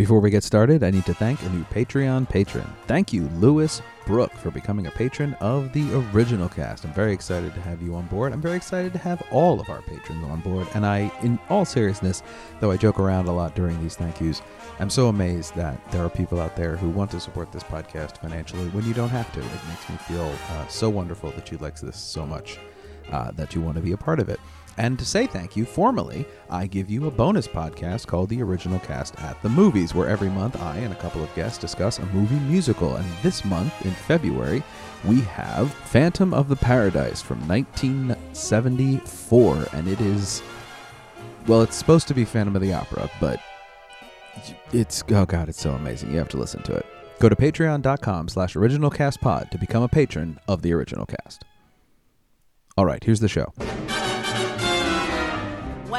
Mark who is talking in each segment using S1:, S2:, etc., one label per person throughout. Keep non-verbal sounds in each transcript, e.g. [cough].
S1: Before we get started, I need to thank a new Patreon patron. Thank you, Lewis Brook, for becoming a patron of the original cast. I'm very excited to have you on board. I'm very excited to have all of our patrons on board. And I, in all seriousness, though I joke around a lot during these thank yous, I'm so amazed that there are people out there who want to support this podcast financially when you don't have to. It makes me feel uh, so wonderful that you like this so much uh, that you want to be a part of it. And to say thank you formally, I give you a bonus podcast called The Original Cast at the Movies, where every month I and a couple of guests discuss a movie musical. And this month, in February, we have Phantom of the Paradise from 1974. And it is, well, it's supposed to be Phantom of the Opera, but it's, oh God, it's so amazing. You have to listen to it. Go to patreon.com slash originalcastpod to become a patron of The Original Cast. All right, here's the show.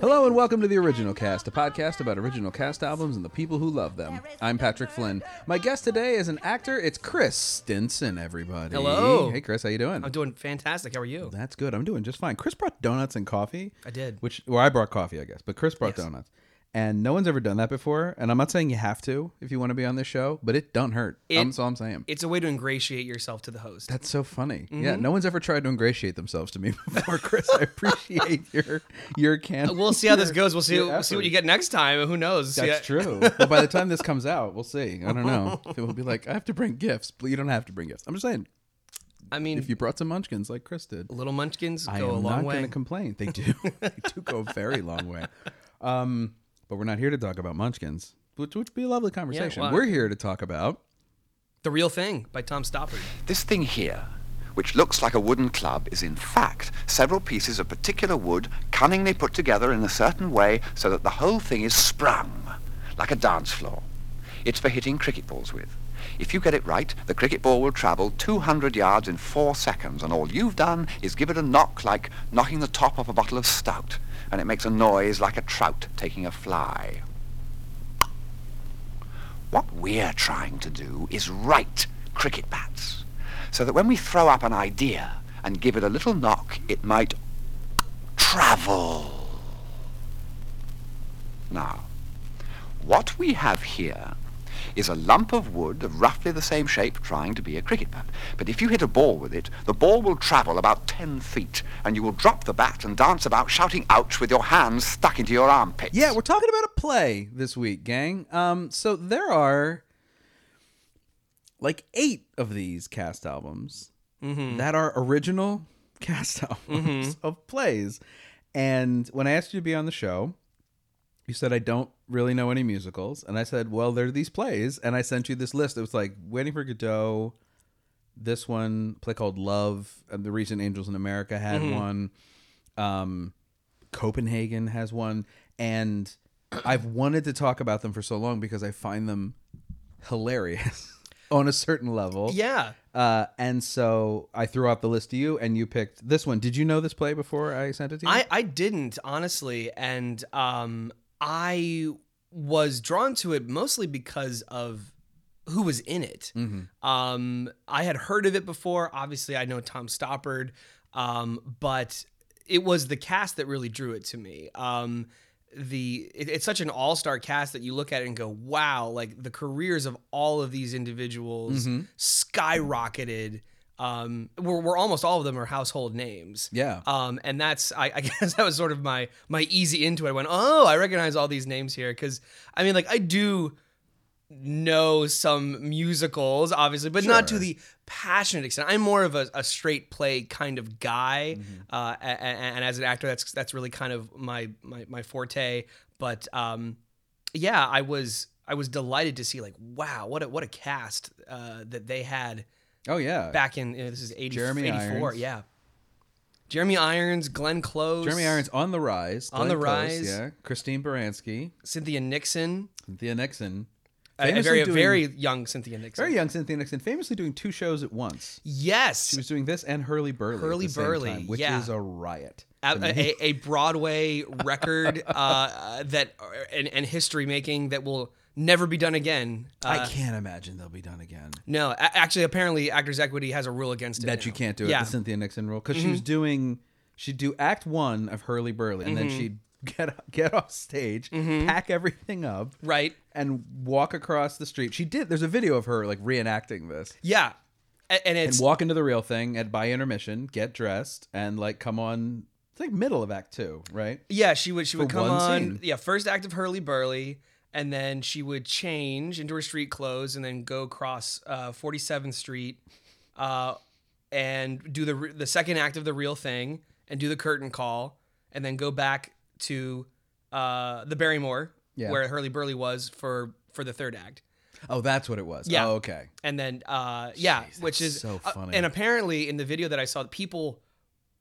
S1: Hello and welcome to the Original Cast, a podcast about original cast albums and the people who love them. I'm Patrick Flynn. My guest today is an actor. It's Chris Stinson, everybody.
S2: Hello.
S1: Hey, Chris, how you doing?
S2: I'm doing fantastic. How are you?
S1: That's good. I'm doing just fine. Chris brought donuts and coffee.
S2: I did.
S1: Which, well, I brought coffee, I guess, but Chris brought
S2: Yes.
S1: donuts. And no one's ever done that before. And I'm not saying you have to if you want to be on this show, but it don't hurt.
S2: It-
S1: That's all I'm saying.
S2: It's a way to ingratiate yourself to the host.
S1: That's so funny.
S2: Mm-hmm.
S1: Yeah, no one's ever tried to ingratiate themselves to me [laughs] before, Chris. I appreciate your your can.
S2: we'll see how this goes. We'll see. We'll see what you get next time. Who knows?
S1: That's
S2: Yeah.
S1: true. [laughs] Well, by the time this comes out, we'll see. I don't know. [laughs] It will be like I have to bring gifts, but you don't have to bring gifts. I'm just saying,
S2: I mean,
S1: if you brought some munchkins like Chris did,
S2: little munchkins
S1: I
S2: go a long way.
S1: I'm not going to complain. They do. they do go a very long way. Um, but we're not here to talk about munchkins, which would be a lovely conversation.
S2: well-
S1: we're here to talk about.
S2: the real thing by Tom Stoppard.
S3: This thing here, which looks like a wooden club, is in fact several pieces of particular wood cunningly put together in a certain way so that the whole thing is sprung, like a dance floor. It's for hitting cricket balls with. If you get it right, the cricket ball will travel 200 yards in four seconds, and all you've done is give it a knock like knocking the top off a bottle of stout, and it makes a noise like a trout taking a fly. What we're trying to do is write cricket bats, so that when we throw up an idea and give it a little knock, it might travel. Now, what we have here is a lump of wood of roughly the same shape trying to be a cricket bat. But if you hit a ball with it, the ball will travel about 10 feet, and you will drop the bat and dance about shouting ouch with your hands stuck into your armpits.
S1: Yeah, we're talking about a play this week, gang. Um, so there are like eight of these cast albums mm-hmm. that are original [laughs] cast albums of plays. And when I asked you to be on the show, you said I don't really know any musicals, and I said, "Well, there are these plays," and I sent you this list. It was like Waiting for Godot, this one play called Love, and the recent Angels in America had one. Um, Copenhagen has one, and I've wanted to talk about them for so long because I find them hilarious [laughs] on a certain level.
S2: Yeah.
S1: Uh, and so I threw out the list to you, and you picked this one. Did you know this play before I sent it to you?
S2: I, I didn't honestly, and um, I was drawn to it mostly because of who was in it.
S1: Mm-hmm.
S2: Um, I had heard of it before. Obviously, I know Tom Stoppard, um, but it was the cast that really drew it to me. Um, the it- it's such an all-star cast that you look at it and go, "Wow!" Like the careers of all of these individuals
S1: Mm-hmm.
S2: skyrocketed. Um, we're, we're almost all of them are household names.
S1: Yeah.
S2: Um, and that's I, I [laughs] guess that was sort of my my easy into it. I went, oh, I recognize all these names here because I mean, like I do know some musicals, obviously, but not to the passionate extent. I'm more of a, a straight play kind of guy,
S1: Mm-hmm.
S2: uh, a- a- and, as an actor, that's that's really kind of my my, my forte. But um, yeah, I was I was delighted to see like, wow, what a what a cast uh, that they had
S1: oh yeah,
S2: back in you know, this is 80,
S1: Jeremy
S2: 84
S1: Irons.
S2: yeah jeremy irons glenn close
S1: Jeremy Irons on the rise.
S2: On
S1: Glenn
S2: the
S1: Close,
S2: rise.
S1: Yeah. Christine Baranski,
S2: cynthia nixon
S1: Cynthia Nixon.
S2: a, a very a very young cynthia nixon
S1: very young Cynthia Nixon, famously doing two shows at once.
S2: yes
S1: She was doing this and Hurlyburly.
S2: Hurley Burley,
S1: time, which
S2: yeah.
S1: is a riot.
S2: a, a, a broadway [laughs] record uh, that and, and history making that will never be done again.
S1: I
S2: Uh,
S1: can't imagine they'll be done again.
S2: No, a- actually, apparently, Actors Equity has a rule against it.
S1: that you
S2: now.
S1: can't do it.
S2: Yeah. Mm-hmm.
S1: The Cynthia Nixon rule because she was doing. She'd do Act One of Hurlyburly, and then she'd get get off stage,
S2: Mm-hmm.
S1: pack everything up,
S2: Right.
S1: and walk across the street. She did. There's a video of her like reenacting this.
S2: Yeah. A- And it's
S1: and walk into the real thing at by intermission, get dressed, and like come on. It's like middle of Act Two, right?
S2: Yeah, she would she would
S1: For
S2: come on
S1: scene.
S2: yeah, first act of Hurlyburly, and then she would change into her street clothes and then go across uh, 47th Street uh, and do the re- the second act of the real thing and do the curtain call and then go back to uh, the Barrymore
S1: Yeah.
S2: where Hurlyburly was for for the third act.
S1: Oh, that's what it was.
S2: Yeah.
S1: Oh, okay.
S2: And then, uh, yeah,
S1: Jeez,
S2: which is
S1: so funny.
S2: and apparently in the video that I saw, people,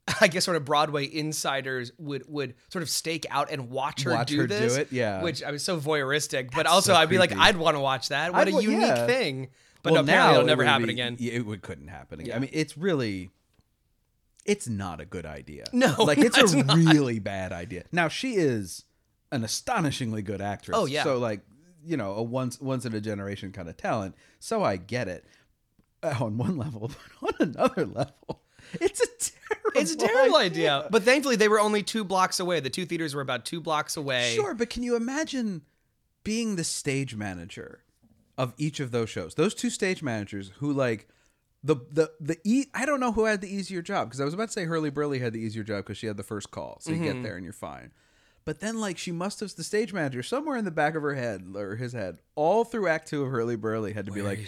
S2: [laughs] I guess, sort of Broadway insiders would would sort of stake out and watch her
S1: Watch
S2: do
S1: her do
S2: this.
S1: it, yeah.
S2: Which I was so voyeuristic, but
S1: That's
S2: also
S1: so
S2: I'd be like. I'd want to watch that. What
S1: I'd
S2: a unique
S1: yeah.
S2: thing. But
S1: well,
S2: no,
S1: now
S2: it'll never
S1: would
S2: happen
S1: be-
S2: again.
S1: It would couldn't happen again.
S2: Yeah.
S1: I mean, it's really, it's not a good idea.
S2: No, [laughs]
S1: like it's [laughs]
S2: it's
S1: a
S2: not.
S1: really bad idea. Now she is an astonishingly good actress.
S2: Oh, yeah.
S1: So like, you know, a once once in a generation kind of talent. So I get it on one level, but on another level, it's a terrible.
S2: It's a terrible idea. But thankfully, they were only two blocks away. The two theaters were about two blocks away.
S1: Sure, but can you imagine being the stage manager of each of those shows? Those two stage managers who like the the the e- I don't know who had the easier job because I was about to say Hurlyburly had the easier job because she had the first call, so you
S2: Mm-hmm.
S1: get there and you're fine. But then like she must have the stage manager somewhere in the back of her head or his head all through Act Two of Hurlyburly had to be like,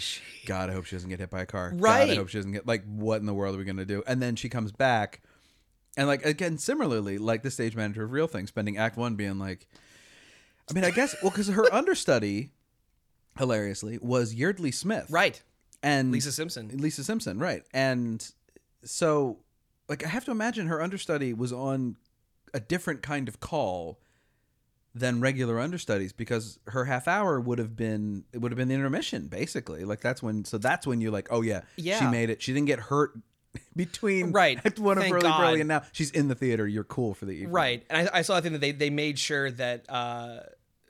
S1: God, I hope she doesn't get hit by a car. God, I hope she doesn't get like what in the world are we gonna do? And then she comes back. And like again, similarly, like the stage manager of Real Thing, spending Act One being like, I mean, I guess well, because her understudy, hilariously, was Yeardley Smith,
S2: Right.
S1: And
S2: Lisa Simpson.
S1: Lisa Simpson, right? And so, like, I have to imagine her understudy was on a different kind of call than regular understudies because her half hour would have been it would have been the intermission basically like that's when so that's when you're like oh yeah,
S2: yeah.
S1: she made it she didn't get hurt [laughs] between [laughs]
S2: Right. [laughs]
S1: one of
S2: Thank God.
S1: Burly and now she's in the theater you're cool for the evening
S2: Right, and I, I saw I think that they they made sure that uh,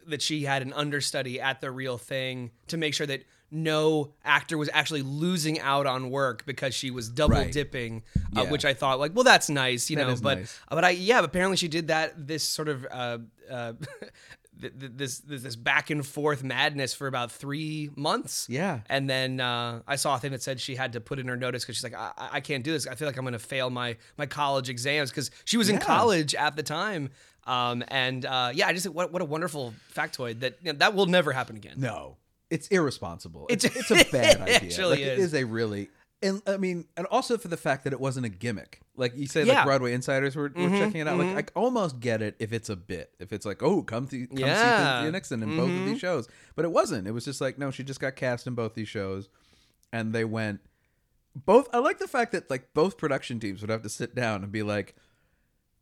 S2: that she had an understudy at the real thing to make sure that no actor was actually losing out on work because she was double
S1: Right.
S2: dipping, uh,
S1: Yeah.
S2: which I thought like, well, that's nice, you
S1: That
S2: know. but
S1: nice.
S2: but I yeah, apparently she did that. This sort of. Uh, uh, [laughs] th- th- This, this this back and forth madness for about three months.
S1: Yeah.
S2: and then uh, I saw a thing that said she had to put in her notice because she's like, I, I- can't do this. I feel like I'm going to fail my my college exams because she was in college at the time. Um, and uh, yeah, I just what what a wonderful factoid that you know, that will never happen again.
S1: No, it's irresponsible. It's
S2: It's-
S1: a bad [laughs] idea.
S2: actually
S1: like, It
S2: is.
S1: is a really and I mean, and also for the fact that it wasn't a gimmick. Like you say,
S2: Yeah.
S1: like Broadway insiders were, were
S2: Mhm,
S1: checking it out.
S2: mhm.
S1: Like I almost get it if it's a bit. If it's like, oh, come to come see Cynthia Nixon in both of
S2: Mhm.
S1: these shows, but it wasn't. It was just like, no, she just got cast in both these shows, and they went both. I like the fact that like both production teams would have to sit down and be like.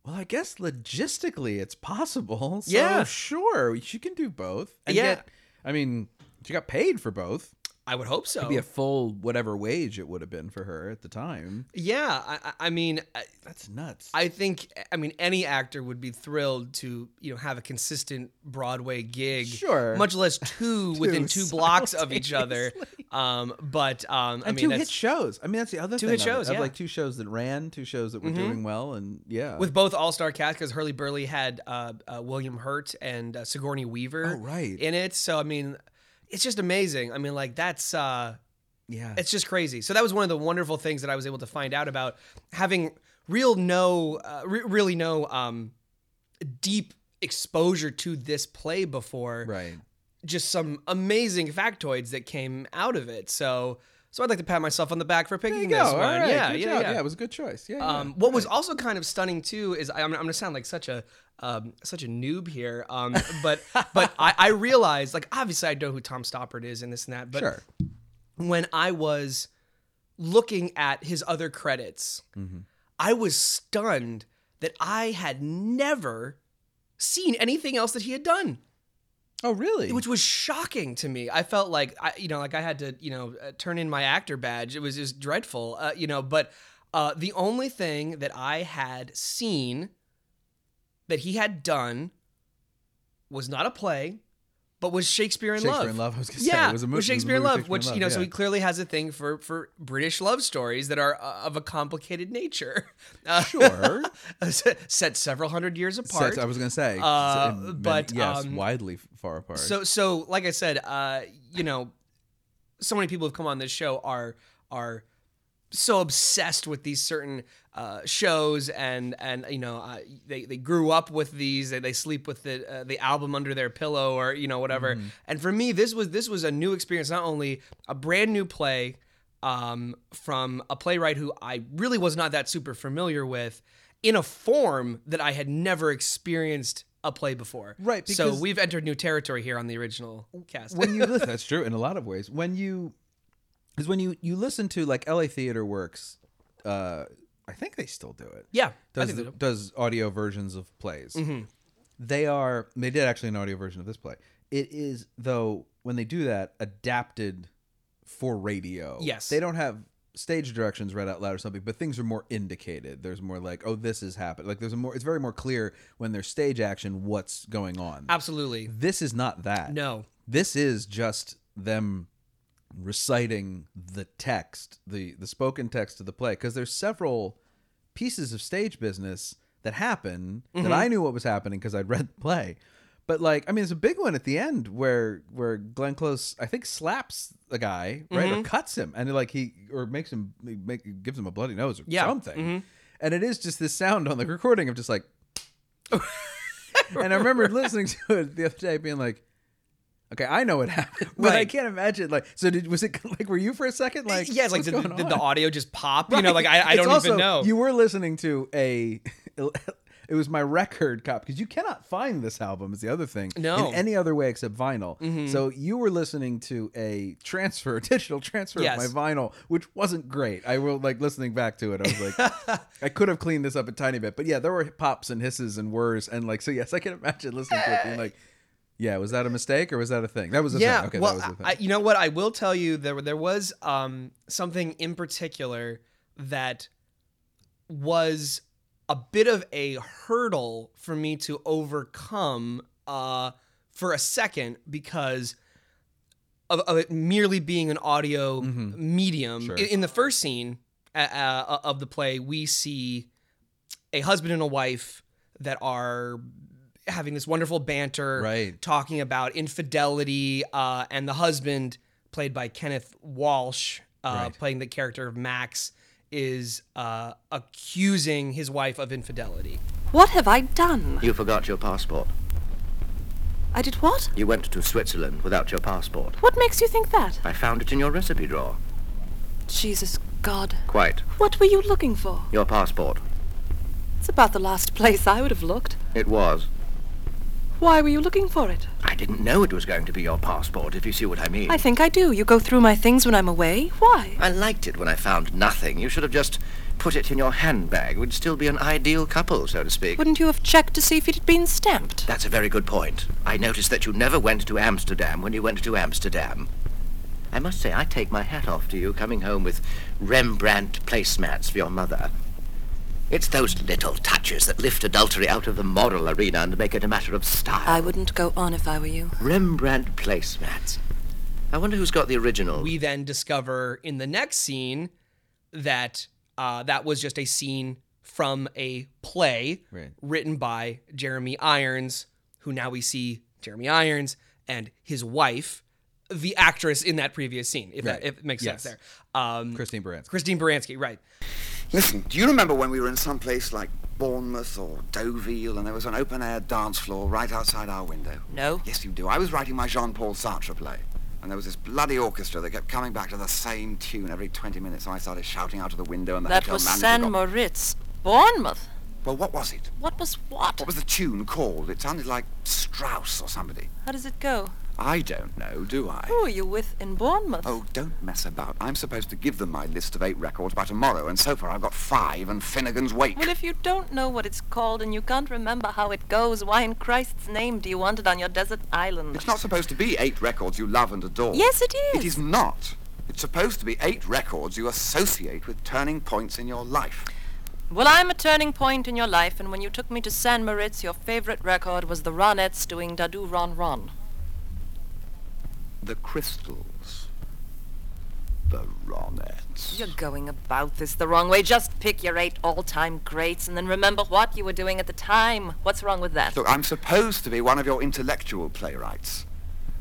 S1: Well, I guess logistically it's possible. So
S2: Yeah.
S1: sure, she can do both. And
S2: Yeah.
S1: yet, I mean, she got paid for both.
S2: I would hope so.
S1: It'd be a full whatever wage it would have been for her at the time.
S2: yeah, I, I- mean, I,
S1: That's nuts.
S2: I think I mean any actor would be thrilled to you know have a consistent Broadway gig.
S1: Sure.
S2: Much less two [laughs] within two [laughs] blocks of each other. Um, but um, I mean
S1: two hit shows. I mean, that's the other
S2: Two
S1: thing.
S2: hit
S1: it.
S2: shows,
S1: Of,
S2: yeah.
S1: like two shows that ran, two shows that were doing well, and yeah.
S2: with both all star cast because Hurlyburly had uh, uh, William Hurt and uh, Sigourney Weaver
S1: Oh, right.
S2: in it. So I mean, it's just amazing. I mean, like that's uh,
S1: yeah,
S2: it's just crazy. So that was one of the wonderful things that I was able to find out about having real no, uh, re- really no um, deep exposure to this play before.
S1: right.
S2: Just some amazing factoids that came out of it. So. So I'd like to pat myself on the back for picking this one.
S1: right.
S2: yeah, yeah,
S1: job.
S2: yeah,
S1: It was a good choice. Yeah.
S2: um,
S1: yeah.
S2: what was also kind of stunning too is I'm, I'm going to sound like such a um, such a noob here, um, but but I, I realized like obviously I know who Tom Stoppard is and this and that, but
S1: sure.
S2: when I was looking at his other credits,
S1: Mm-hmm.
S2: I was stunned that I had never seen anything else that he had done
S1: Oh, really?
S2: which was shocking to me. I felt like I, you know, like I had to, you know, uh, turn in my actor badge. It was just dreadful, uh, you know. But uh, the only thing that I had seen that he had done was not a play, but was Shakespeare in
S1: Shakespeare
S2: Love.
S1: in Love, I was gonna say.
S2: yeah,
S1: It was a mo-
S2: was Shakespeare in Love,
S1: Shakespeare in
S2: which
S1: Love,
S2: you know, so he clearly has a thing for for British love stories that are uh, of a complicated nature. [laughs] Uh,
S1: Sure. [laughs]
S2: set several hundred years apart.
S1: Sets, I was going to say.
S2: Uh,
S1: in many-
S2: but,
S1: yes,
S2: um,
S1: widely far apart.
S2: So so like I said, uh, you know, so many people who've come on this show are are so obsessed with these certain uh, shows and and you know uh, they they grew up with these they, they sleep with the uh, the album under their pillow or you know whatever
S1: Mm-hmm.
S2: and for me this was this was a new experience not only a brand new play um, from a playwright who I really was not that super familiar with in a form that I had never experienced a play before
S1: Right,
S2: so we've entered new territory here on the original cast
S1: when you [laughs] listen, that's true in a lot of ways. When you, is when you you listen to like LA Theater Works, uh, I think they still do it.
S2: yeah
S1: does the-
S2: do.
S1: does audio versions of plays.
S2: Mm-hmm.
S1: They are. They did actually an audio version of this play. It is though when they do that adapted for radio.
S2: Yes.
S1: they don't have stage directions read out loud or something, but things are more indicated. There's more like, oh, this is happening. Like there's a more. It's very more clear when there's stage action what's going on.
S2: absolutely
S1: This is not that.
S2: no
S1: This is just them reciting the text, the the spoken text of the play because there's several pieces of stage business that happen that mm-hmm. I knew what was happening because I'd [laughs] read the play. But like, I mean, there's a big one at the end where where Glenn Close, I think, slaps the guy, right, or mm-hmm. cuts him, and like he or makes him make gives him a bloody nose or
S2: Yeah.
S1: something, mm-hmm. and it is just this sound on the recording of just like. [laughs] and I remember listening to it the other day, being like, "Okay, I know what [laughs] happened, but I can't imagine. like." So did was it [laughs] like were you for a second like?
S2: yeah, it's like did, did the audio just pop? You know, like I, I
S1: It's
S2: don't
S1: also-
S2: even know.
S1: You were listening to a. [laughs] It was my record cop because you cannot find this album. Is the other thing
S2: No. Mm-hmm.
S1: in any other way except vinyl. So you were listening to a transfer, digital transfer
S2: Yes.
S1: of my vinyl, which wasn't great. I will like listening back to it. I was like, I could have cleaned this up a tiny bit, but yeah, there were pops and hisses and whirs and like so. Yes, I can imagine listening to it being like, yeah, was that a mistake or was that a thing? That was a
S2: yeah.
S1: thing. Okay,
S2: well,
S1: that was a thing.
S2: I, you know what? I will tell you there there was um, something in particular that was a bit of a hurdle for me to overcome uh, for a second because of, of it merely being an audio medium.
S1: Mm-hmm. Sure.
S2: In, in the first scene uh, of the play, we see a husband and a wife that are having this wonderful banter,
S1: Right.
S2: talking about infidelity, uh, and the husband, played by Kenneth Welsh, uh,
S1: Right.
S2: playing the character of Max, is uh, accusing his wife of infidelity.
S4: What have I done?
S5: You forgot your passport.
S4: I did what?
S5: You went to Switzerland without your passport.
S4: What makes you think that?
S5: I found it in your recipe drawer.
S4: Jesus God.
S5: Quite.
S4: What were you looking for?
S5: Your passport.
S4: It's about the last place I would have looked.
S5: It was.
S4: Why were you looking for it?
S5: I didn't know it was going to be your passport, if you see what I mean.
S4: I think I do. You go through my things when I'm away. Why?
S5: I liked it when I found nothing. You should have just put it in your handbag. We'd still be an ideal couple, so to speak.
S4: Wouldn't you have checked to see if it had been stamped?
S5: That's a very good point. I noticed that you never went to Amsterdam when you went to Amsterdam. I must say, I take my hat off to you coming home with Rembrandt placemats for your mother. It's those little touches that lift adultery out of the moral arena and make it a matter of style.
S4: I wouldn't go on if I were you.
S5: Rembrandt placemats. I wonder who's got the original.
S2: We then discover in the next scene that uh, that was just a scene from a play
S1: Right.
S2: written by Jeremy Irons, who now we see Jeremy Irons and his wife, the actress in that previous scene, if,
S1: Right.
S2: that, if it makes
S1: Yes.
S2: sense there. Um,
S1: Christine Baranski.
S2: Christine Baranski, right.
S3: Listen, do you remember when we were in some place like Bournemouth or Deauville and there was an open-air dance floor right outside our window?
S4: No.
S3: Yes, you do. I was writing my Jean-Paul Sartre play. And there was this bloody orchestra that kept coming back to the same tune every 20 minutes. So I started shouting out of the window and the
S4: That
S3: hotel
S4: was
S3: manager
S4: San
S3: got-
S4: Moritz. Bournemouth.
S3: Well, what was it?
S4: What was what?
S3: What was the tune called? It sounded like Strauss or somebody.
S4: How does it go?
S3: I don't know, do I?
S4: Oh, Who are you with in Bournemouth?
S3: Oh, don't mess about. I'm supposed to give them my list of eight records by tomorrow, and so far I've got five and Finnegan's Wake.
S4: Well, if you don't know what it's called and you can't remember how it goes, why in Christ's name do you want it on your desert island?
S3: It's not supposed to be eight records you love and adore.
S4: Yes, it is.
S3: It is not. It's supposed to be eight records you associate with turning points in your life.
S4: Well, I'm a turning point in your life, and when you took me to San Moritz, your favorite record was the Ronettes doing Da Doo Ron Ron.
S3: The crystals. The ronettes.
S4: You're going about this the wrong way. Just pick your eight all-time greats and then remember what you were doing at the time. What's wrong with that?
S3: Look, I'm supposed to be one of your intellectual playwrights.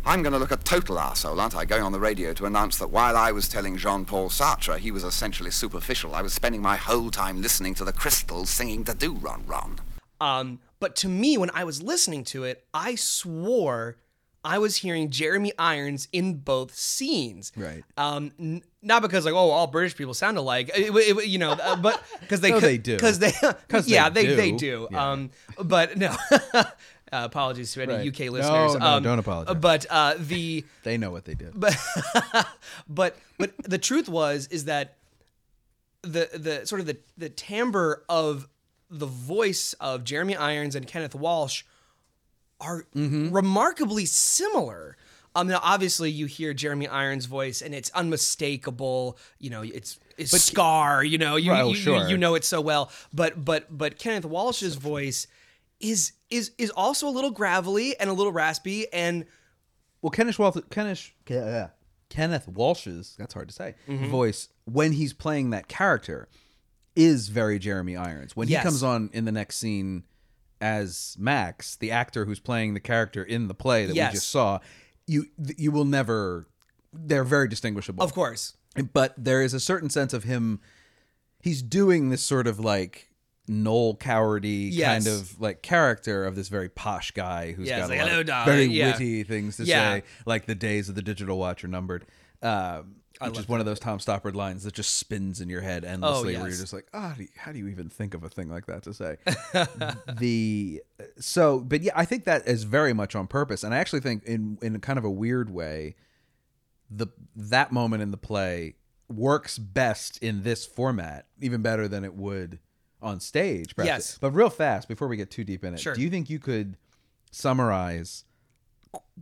S3: I'm going to look a total arsehole, aren't I, going on the radio to announce that while I was telling Jean-Paul Sartre he was essentially superficial, I was spending my whole time listening to the crystals singing the do-ron-ron.
S2: Um, but to me, when I was listening to it, I swore I was hearing Jeremy Irons in both scenes.
S1: Right.
S2: Um, n- not because like oh all British people sound alike, it, it- it- you know, uh, [laughs] but because they
S1: No, they do.
S2: because they [laughs]
S1: 'Cause
S2: yeah
S1: they
S2: they they
S1: do.
S2: do.
S1: Yeah.
S2: Um, but no. [laughs] Uh, apologies to any
S1: Right.
S2: UK
S1: No,
S2: listeners.
S1: no,
S2: um,
S1: don't apologize.
S2: But uh, the
S1: They know what they did.
S2: but but but the truth was is that the the sort of the the timbre of the voice of Jeremy Irons and Kenneth Welsh are
S1: Mm-hmm.
S2: remarkably similar. Um, now obviously you hear Jeremy Irons' voice and it's unmistakable. You know, it's it's Scar. You know, you
S1: Right, oh,
S2: you,
S1: sure.
S2: you, you know it so well. But but but Kenneth Welsh's voice is is is also a little gravelly and a little raspy and
S1: Well, Kenneth Welsh, Kenneth, uh, Kenneth Welsh's that's hard to say
S2: Mm-hmm.
S1: voice when he's playing that character is very Jeremy Irons. When
S2: Yes.
S1: he comes on in the next scene as Max, the actor who's playing the character in the play that
S2: Yes.
S1: we just saw, you you will never. They're very distinguishable,
S2: of course.
S1: but there is a certain sense of him. He's doing this sort of like Noel Cowardy
S2: Yes.
S1: kind of like character of this very posh guy who's
S2: Yeah,
S1: got
S2: it's
S1: a lot
S2: "Hello,
S1: of very
S2: yeah.
S1: witty things to
S2: Yeah.
S1: say, like the days of the digital watch are numbered. Um, which is one of those Tom Stoppard lines that just spins in your head endlessly, where you're
S2: Oh,
S1: just like, ah, how, do you, how do you even think of a thing like that to say? [laughs] the so, but yeah, I think that is very much on purpose, and I actually think in in kind of a weird way, the that moment in the play works best in this format, even better than it would on stage. perhaps.
S2: Yes.
S1: But real fast, before we get too deep in it,
S2: Sure.
S1: do you think you could summarize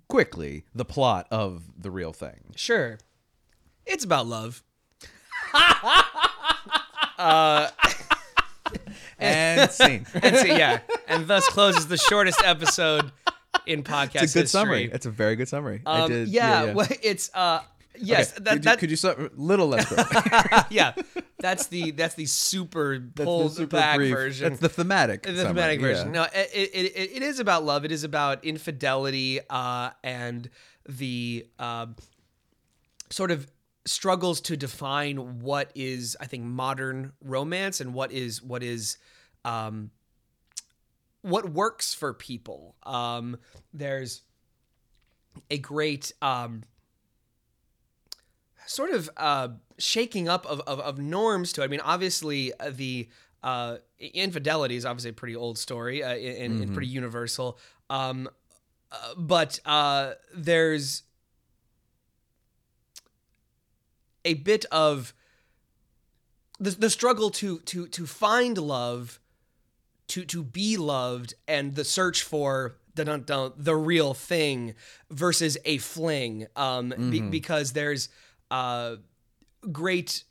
S1: quickly the plot of the real thing?
S2: Sure. It's about love. [laughs]
S1: And scene.
S2: And so, yeah, and thus closes the shortest episode in podcast
S1: It's a good
S2: history.
S1: summary. It's a very good summary. I
S2: Um,
S1: did.
S2: yeah, well, it's uh, yes,
S1: Okay,
S2: that,
S1: could, you,
S2: that
S1: could you sum little less [laughs]
S2: yeah, that's the that's the super
S1: That's the super
S2: back
S1: brief-
S2: version.
S1: That's the thematic.
S2: the
S1: summary,
S2: thematic version.
S1: yeah.
S2: No, it, it, it, it is about love. It is about infidelity uh, and the um sort of struggles to define what is, I think, modern romance and what is what is um, what works for people. Um, there's a great um, sort of uh, shaking up of, of, of norms to it. I mean, obviously, uh, the uh, infidelity is obviously a pretty old story uh, and, and pretty universal. Um, uh, but uh, there's a bit of the, the struggle to to to find love, to to be loved, and the search for dun, dun, dun, the real thing versus a fling. Um, be- because there's uh, great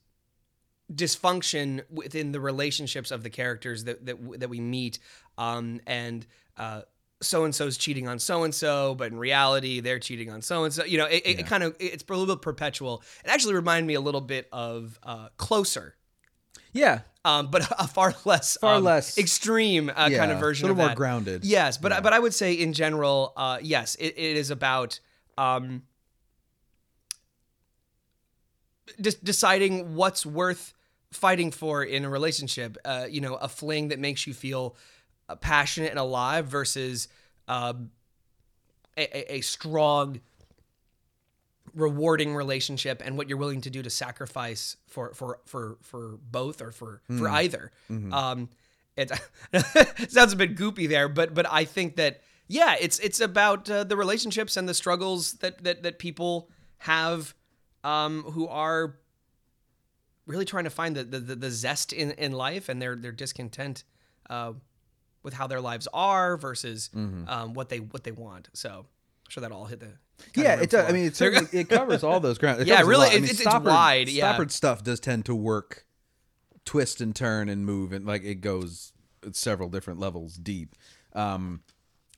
S2: dysfunction within the relationships of the characters that that, that we meet um and uh so and so's cheating on so and so but in reality they're cheating on so and so you know it, it, it kind of it's a little bit perpetual it actually reminded me a little bit of uh closer
S1: Yeah.
S2: um but a far [laughs] less
S1: Far
S2: um,
S1: less-
S2: extreme uh, kind of version
S1: a little more
S2: that.
S1: grounded.
S2: yes but
S1: Yeah.
S2: but i would say in general uh yes it, it is about um de- deciding what's worth fighting for in a relationship. Uh, you know, a fling that makes you feel passionate and alive versus um, a, a, a strong, rewarding relationship, and what you're willing to do to sacrifice for for for for both or for for either. Um, it [laughs] sounds a bit goopy there, but but I think that yeah, it's it's about uh, the relationships and the struggles that that that people have um, who are really trying to find the the, the, the zest in, in life and their their discontent uh, with how their lives are versus um, what they what they want. So I'm sure that all hit the
S1: Yeah, it does. I mean, it [laughs] certainly it covers all those grounds. It
S2: Yeah, really.
S1: I mean,
S2: it's- it's
S1: Stoppard-
S2: wide, yeah.
S1: Stoppard stuff does tend to work, twist and turn and move, and like it goes several different levels deep. Um,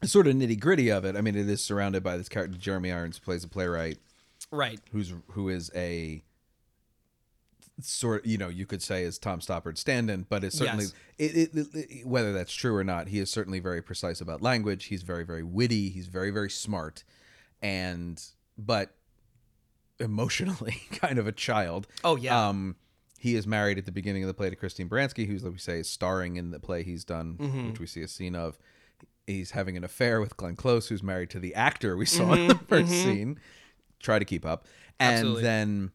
S1: the sort of nitty gritty of it. I mean, it is surrounded by this character Jeremy Irons plays a playwright
S2: Right.
S1: who's who is a sort you know you could say is Tom Stoppard's stand-in, but it's certainly
S2: Yes.
S1: it, it, it- whether that's true or not, he is certainly very precise about language. He's very very witty. He's very very smart, and but emotionally [laughs] kind of a child.
S2: Oh, yeah.
S1: Um, he is married at the beginning of the play to Christine Baranski, who's like we say is starring in the play he's done,
S2: Mm-hmm.
S1: which we see a scene of. He's having an affair with Glenn Close, who's married to the actor we saw in the 1st scene. Try to keep up, and
S2: Mm-hmm. Absolutely.
S1: then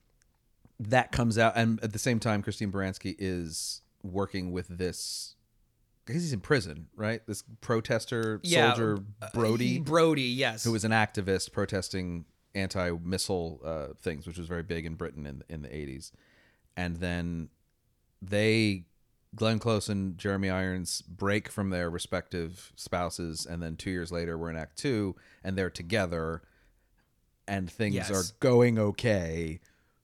S1: that comes out, and at the same time, Christine Baranski is working with this. I guess he's in prison, right? This protester
S2: Yeah,
S1: soldier Brodie,
S2: Brodie, yes.
S1: who was an activist protesting anti-missile uh, things, which was very big in Britain in in the eighties. And then they, Glenn Close and Jeremy Irons, break from their respective spouses, and then two years later, we're in Act Two, and they're together, and things
S2: Yes.
S1: are going okay.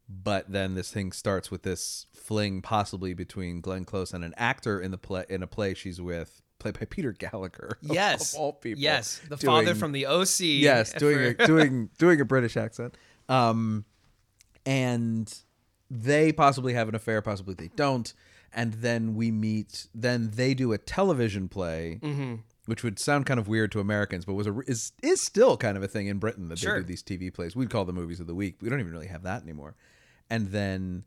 S1: But then this thing starts with this fling, possibly between Glenn Close and an actor in the play in a play she's with, played by [laughs] Peter Gallagher.
S2: yes.
S1: of all people.
S2: Yes. The father from the OC.
S1: yes [laughs] doing
S2: for-
S1: a, doing [laughs] doing a british accent um and they possibly have an affair possibly they don't and then we meet then they do a television play
S2: Mm-hmm.
S1: which would sound kind of weird to americans but was a is is still kind of a thing in britain that
S2: Sure.
S1: they do these tv plays we'd call them movies of the week we don't even really have that anymore and then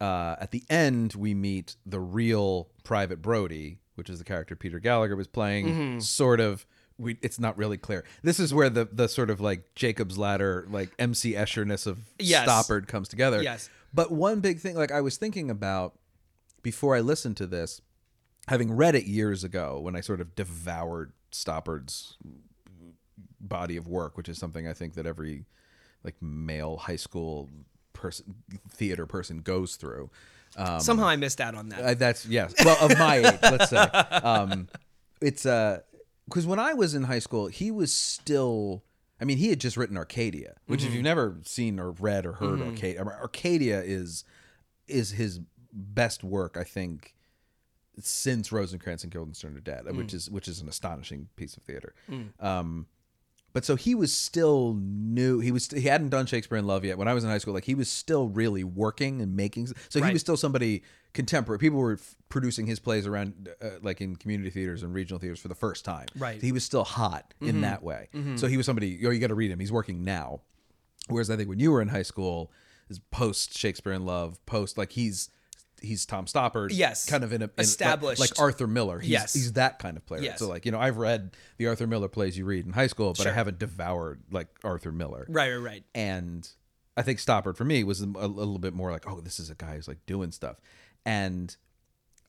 S1: uh, at the end we meet the real private brodie which is the character peter gallagher was playing
S2: Mm-hmm.
S1: sort of we, it's not really clear this is where the the sort of like jacob's ladder like mc escherness of
S2: Yes.
S1: stoppard comes together
S2: Yes.
S1: but one big thing like i was thinking about before i listened to this having read it years ago when i sort of devoured stoppard's body of work which is something i think that every like male high school person theater person goes through
S2: Somehow I missed out on that.
S1: uh, that's yes. Well, of my age, let's say. [laughs] Um, it's uh, because when I was in high school, he was still. I mean, he had just written Arcadia, which if you've never seen or read or heard Arcadia, I mean, Arcadia is is his best work, I think, since Rosencrantz and Guildenstern are dead, which is which is an astonishing piece of theater. Um, but so he was still new. He was he hadn't done Shakespeare in Love yet. When I was in high school, like he was still really working and making. So he was still somebody contemporary. People were f- producing his plays around, uh, uh, like in community theaters and regional theaters for the first time.
S2: Right.
S1: He was still hot in mm-hmm. that way. Mm-hmm. So he was somebody. Oh, you got to read him. He's working now. Whereas I think when you were in high school, is post Shakespeare in Love, post like he's he's Tom Stoppard.
S2: Yes.
S1: kind of in a in-
S2: Established.
S1: like, Arthur Miller. He's,
S2: Yes.
S1: he's that kind of player.
S2: Yes.
S1: So like you know, I've read the Arthur Miller plays you read in high school, but I haven't devoured like Arthur Miller.
S2: right, right, right.
S1: And I think Stoppard for me was a, a little bit more like, oh, this is a guy who's like doing stuff. And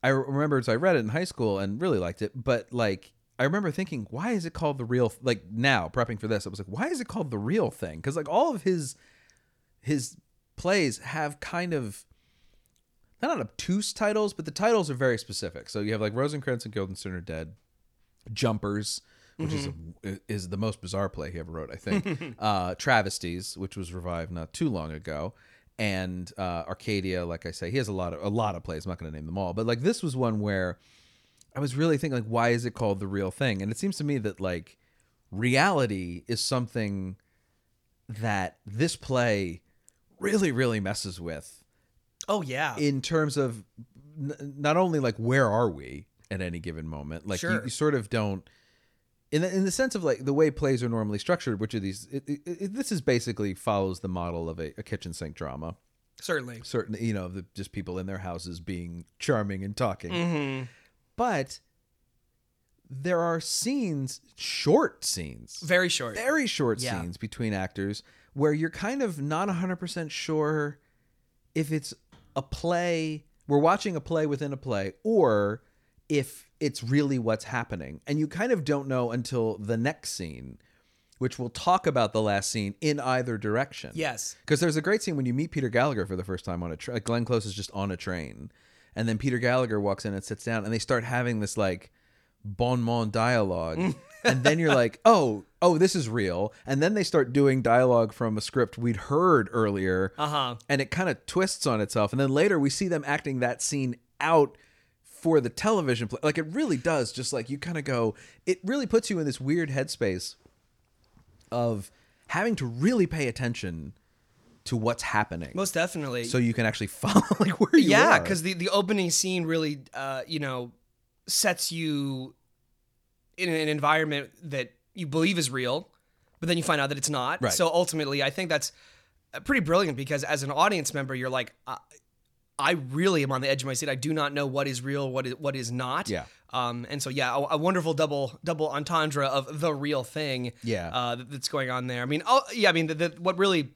S1: I remember as I read it in high school and really liked it, but like I remember thinking, why is it called the real? Like now prepping for this, I was like, why is it called the real thing? Because like all of his his plays have kind of not obtuse titles, but the titles are very specific. So you have like Rosencrantz and Guildenstern are dead, Jumpers, which is a, is the most bizarre play he ever wrote, I think. [laughs] uh, Travesties, which was revived not too long ago, and uh, Arcadia. Like I say, he has a lot of a lot of plays. I'm not going to name them all, but like this was one where I was really thinking like, why is it called the real thing? And it seems to me that like reality is something that this play really really messes with
S2: Oh yeah.
S1: in terms of n- not only like where are we at any given moment like you,
S2: Sure.
S1: you sort of don't in the, in the sense of like the way plays are normally structured which are these it, it, it- this is basically follows the model of a, a kitchen sink drama
S2: Certainly.
S1: certain you know the, just people in their houses being charming and talking
S2: Mm-hmm.
S1: but there are scenes short scenes
S2: Very short.
S1: very short
S2: Yeah.
S1: scenes between actors where you're kind of not 100% sure if it's a play we're watching a play within a play or if it's really what's happening and you kind of don't know until the next scene which we'll talk about the last scene in either direction
S2: Yes.
S1: because there's a great scene when you meet Peter Gallagher for the first time on a train. Like Glenn Close is just on a train, and then Peter Gallagher walks in and sits down, and they start having this like bon mot dialogue, mm. And then you're like, [laughs] oh, oh, this is real. And then they start doing dialogue from a script we'd heard earlier,
S2: Uh-huh.
S1: and it kind of twists on itself. And then later we see them acting that scene out for the television play. Like it really does. Just like you kind of go, it really puts you in this weird headspace of having to really pay attention to what's happening.
S2: Most definitely.
S1: so you can actually [laughs] follow like where you
S2: yeah,
S1: are.
S2: because the, the opening scene really, uh, you know, sets you in an environment that you believe is real, but then you find out that it's not.
S1: Right.
S2: So ultimately, I think that's uh, pretty brilliant because as an audience member, you're like, uh, I really am on the edge of my seat. I do not know what is real, what is what is not.
S1: Yeah.
S2: Um, and so yeah, a, a wonderful double double entendre of the real thing.
S1: Yeah.
S2: Uh, that- that's going on there. I mean, oh yeah. I mean, the, the, what really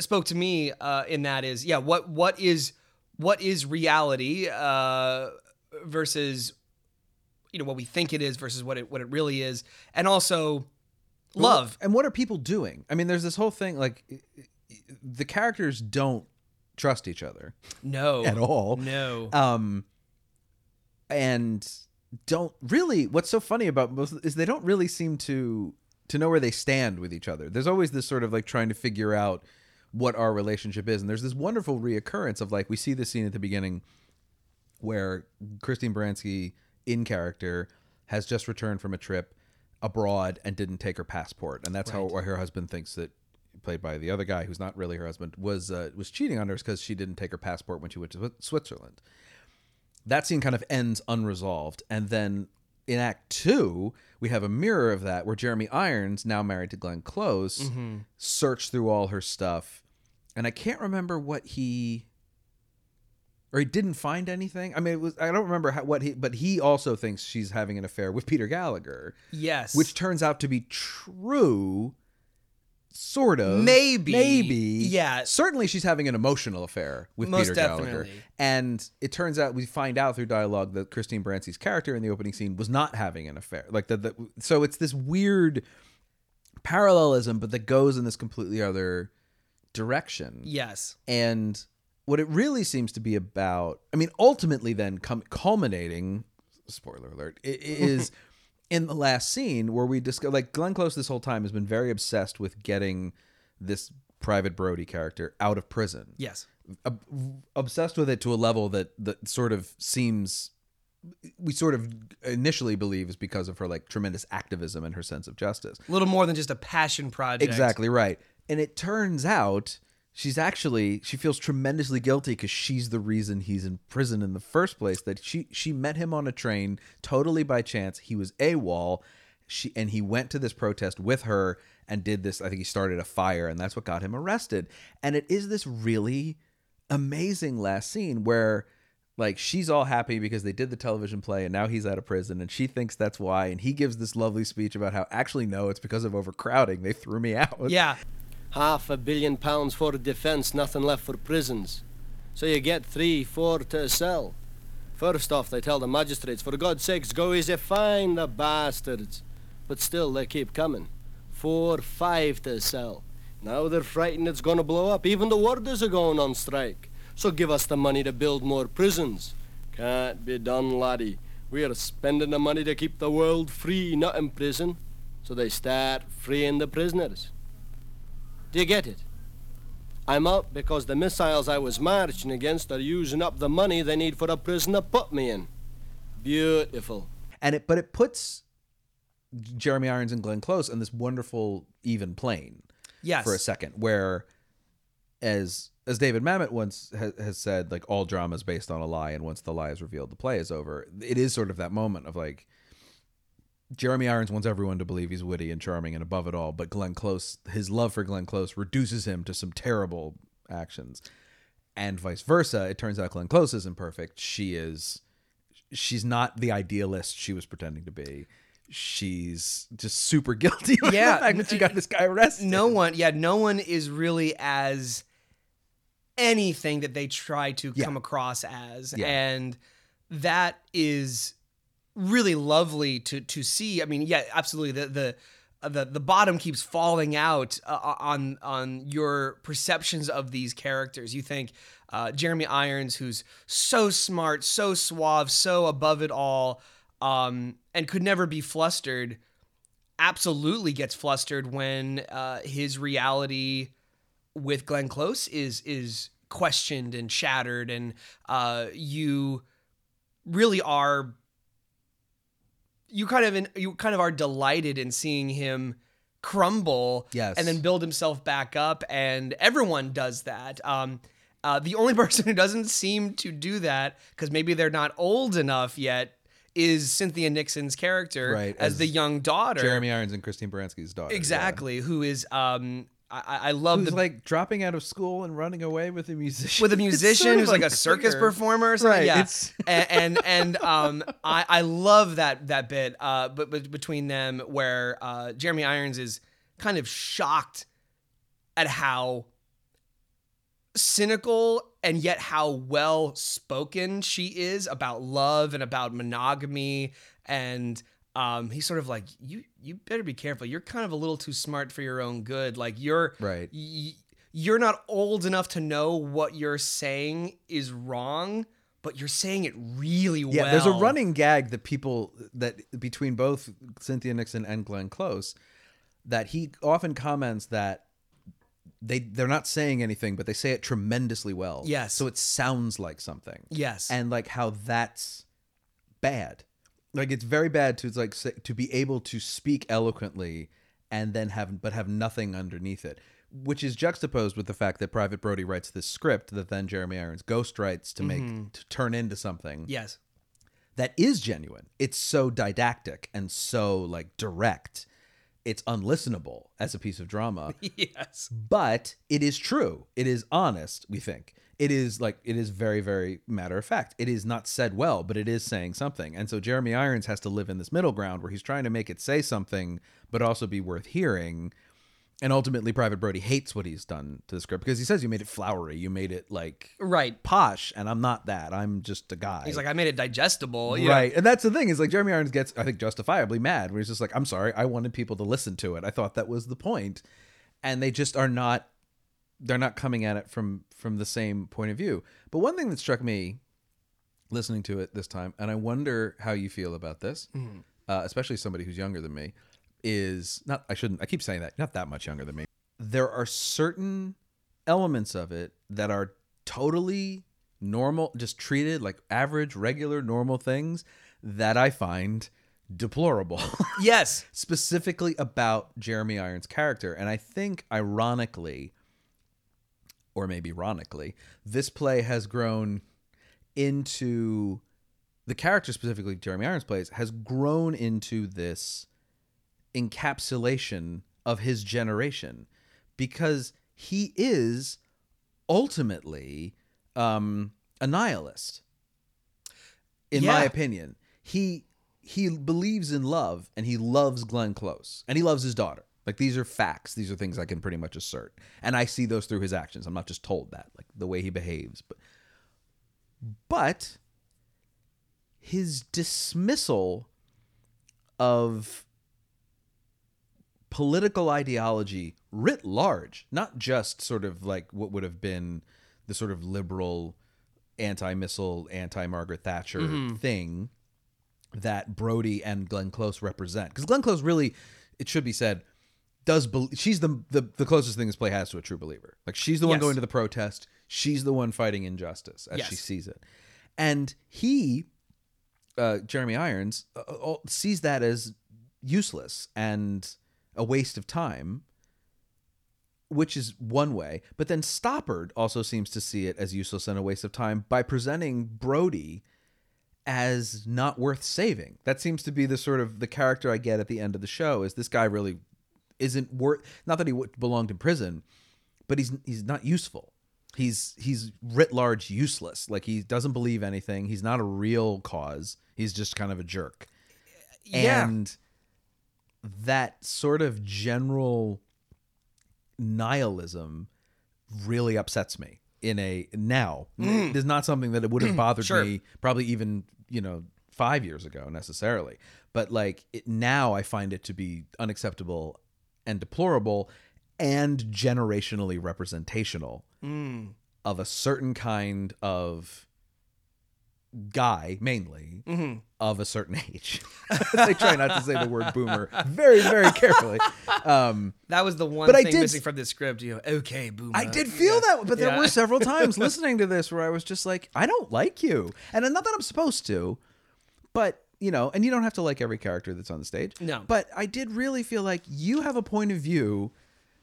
S2: spoke to me uh, in that is yeah what what is what is reality uh, versus you know what we think it is versus what it what it really is and also love
S1: And what are people doing? I mean, there's this whole thing like the characters don't trust each other
S2: no
S1: at all.
S2: no
S1: Um and don't really what's so funny about most is they don't really seem to to know where they stand with each other. There's always this sort of like trying to figure out what our relationship is. And there's this wonderful reoccurrence of like we see the scene at the beginning where Christine Baranski in character has just returned from a trip abroad and didn't take her passport, and that's how her husband thinks that played by the other guy who's not really her husband was uh, was cheating on her because she didn't take her passport when she went to Switzerland. That scene kind of ends unresolved, and then in Act Two we have a mirror of that where Jeremy Irons, now married to Glenn Close, searched through all her stuff, and I can't remember what he or he didn't find anything. I mean, it was I don't remember how, what he, but he also thinks she's having an affair with Peter Gallagher,
S2: yes
S1: which turns out to be true, sort of,
S2: Maybe.
S1: maybe,
S2: Yeah.
S1: Certainly, she's having an emotional affair with
S2: Most
S1: Peter Gallagher, and it turns out we find out through dialogue that Christine Baranski's character in the opening scene was not having an affair. Like that so it's this weird parallelism, but that goes in this completely other direction.
S2: yes
S1: And what it really seems to be about, I mean, ultimately, then cum- culminating, spoiler alert, [laughs] is in the last scene where we discover, like, Glenn Close this whole time has been very obsessed with getting this Private Brodie character out of prison.
S2: yes
S1: Ob- obsessed with it to a level that that sort of seems we sort of initially believe is because of her like tremendous activism and her sense of justice.
S2: a little more than just a passion project
S1: Exactly right. And it turns out she's actually she feels tremendously guilty because she's the reason he's in prison in the first place. That she she met him on a train totally by chance. He was AWOL. She and he went to this protest with her and did this. I think he started a fire, and that's what got him arrested. And it is this really amazing last scene where like she's all happy because they did the television play and now he's out of prison and she thinks that's why and he gives this lovely speech about how actually no it's because of overcrowding they threw me out
S2: yeah
S6: half a billion pounds for defense, nothing left for prisons. So you get three, four to cell. First off, they tell the magistrates, for God's sakes, go easy, find the bastards. But still, they keep coming. Four, five to cell. Now they're frightened it's gonna blow up. Even the warders are going on strike. So give us the money to build more prisons. Can't be done, laddie. We are spending the money to keep the world free, not in prison. So they start freeing the prisoners. Do you get it? I'm out because the missiles I was marching against are using up the money they need for a prison to put me in. Beautiful.
S1: and it but it puts jeremy irons and glenn close on this wonderful even plane
S2: yes
S1: for a second where as as david mamet once ha- has said like all drama is based on a lie and once the lie is revealed the play is over it is sort of that moment of like jeremy irons wants everyone to believe he's witty and charming and above it all but glenn close his love for glenn close reduces him to some terrible actions. And vice versa it turns out glenn close isn't perfect. She is she's not the idealist she was pretending to be. She's just super [laughs] guilty of
S2: Yeah,
S1: the fact that she got this guy arrested.
S2: No one yeah no one is really as anything that they try to
S1: Yeah.
S2: come across as.
S1: Yeah.
S2: and that is really lovely to to see. I mean yeah absolutely. The the uh, the, the bottom keeps falling out uh, on on your perceptions of these characters. You think uh, Jeremy Irons, who's so smart, so suave, so above it all, um, and could never be flustered, absolutely gets flustered when uh, his reality with Glenn Close is is questioned and shattered, and uh, you really are you kind of in, you kind of are delighted in seeing him crumble
S1: Yes.
S2: and then build himself back up and everyone does that um uh, the only [laughs] person who doesn't seem to do that because maybe they're not old enough yet is Cynthia Nixon's character
S1: Right,
S2: as,
S1: as
S2: the young daughter
S1: Jeremy Irons and Christine Baranski's daughter. yeah.
S2: exactly who is um I, I love
S1: Who's
S2: the
S1: like dropping out of school and running away with a musician.
S2: with a [laughs] musician
S1: sort of
S2: who's like a circus
S1: unclear.
S2: performer or something.
S1: Right,
S2: Yeah,
S1: it's-
S2: and, and and um, I I love that that bit. Uh, but, but between them, where uh, Jeremy Irons is kind of shocked at how cynical and yet how well spoken she is about love and about monogamy and um he's sort of like you you better be careful you're kind of a little too smart for your own good like you're
S1: Right.
S2: y- you're not old enough to know what you're saying is wrong but you're saying it really
S1: Yeah,
S2: well Yeah,
S1: there's a running gag that people that between both Cynthia Nixon and Glenn Close that he often comments that they they're not saying anything, but they say it tremendously well.
S2: Yes.
S1: So it sounds like something.
S2: yes
S1: And like how that's bad. Like it's very bad to like say, to be able to speak eloquently and then have but have nothing underneath it, which is juxtaposed with the fact that Private Brodie writes this script that then Jeremy Irons ghost writes to make mm-hmm. to turn into something
S2: yes
S1: that is genuine. It's so didactic and so like direct. It's unlistenable as a piece of drama, [laughs]
S2: yes
S1: but it is true. It is honest, we think. It is like it is very very matter of fact. It is not said well, but it is saying something. And so Jeremy Irons has to live in this middle ground where he's trying to make it say something but also be worth hearing. And ultimately Private Brodie hates what he's done to the script because he says you made it flowery, you made it like
S2: right
S1: posh, and I'm not that. I'm just a guy.
S2: he's like i made it digestible?
S1: Right. And that's the thing is like Jeremy Irons gets, I think, justifiably mad where he's just like, I'm sorry, I wanted people to listen to it. I thought that was the. And they just are not, they're not coming at it from from the same point of view. But one thing that struck me listening to it this time, and I wonder how you feel about this, uh, especially somebody who's younger than me, is not, I shouldn't, I keep saying that, not that much younger than me. There are certain elements of it that are totally normal, just treated like average, regular, normal things that I find deplorable. [laughs]
S2: yes
S1: Specifically about Jeremy Irons' character. And I think, ironically, or maybe ironically, this play has grown into the character specifically Jeremy Irons plays has grown into this encapsulation of his generation because he is ultimately um, a nihilist in my opinion. He he believes in love and he loves Glenn Close and he loves his daughter. Like these are facts. These are things I can pretty much assert. And I see those through his actions. I'm not just told that like the way he behaves but but his dismissal of political ideology writ large, not just sort of like what would have been the sort of liberal anti-missile, anti-Margaret Thatcher thing that Brodie and Glenn Close represent. Because Glenn Close really, it should be said, does bel she's the, the the closest thing this play has to a true believer. Like she's the one
S2: Yes.
S1: going to the protest. She's the one fighting injustice as she sees it, and he uh, Jeremy Irons uh, uh, sees that as useless and a waste of time, which is one way. But then Stoppard also seems to see it as useless and a waste of time by presenting Brodie as not worth saving. That seems to be the sort of the character I get at the end of the show. Is this guy really isn't worth? Not that he belonged in prison, but he's he's not useful. He's he's writ large useless. Like he doesn't believe anything. He's not a real cause. He's just kind of a jerk.
S2: Yeah.
S1: And that sort of general nihilism really upsets me in a now. There's not something that it would have [clears throat] bothered
S2: Mm. Sure.
S1: me probably even, you know, 5 years ago necessarily. But like it, now I find it to be unacceptable and deplorable and generationally representational
S2: Mm.
S1: of a certain kind of guy mainly
S2: Mm-hmm.
S1: of a certain [laughs] age. [laughs] they try not to say the word boomer very, very carefully. Um,
S2: That was the one
S1: But I
S2: thing
S1: did-
S2: missing from this script. You know, okay, boomer.
S1: I did feel that, but there
S2: Yeah.
S1: were several [laughs] times listening to this where I was just like, I don't like you. And not that I'm supposed to, but you know, and you don't have to like every character that's on the stage.
S2: No.
S1: But I did really feel like you have a point of view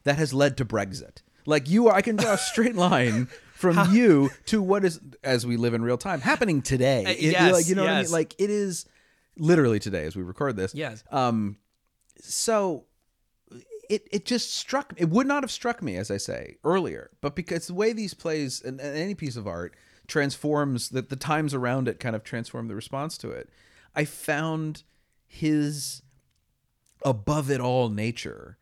S1: that has led to Brexit. Like you are, I can draw a straight line from you to what is, as we live in real time, happening today.
S2: Uh,
S1: It-
S2: yes,
S1: like, you know what I mean? Like it is literally today as we record this.
S2: Yes.
S1: Um, so it it just struck it would not have struck me as I say earlier, but because the way these plays and, and any piece of art transforms that the times around it kind of transform the response to it. I found his above it all nature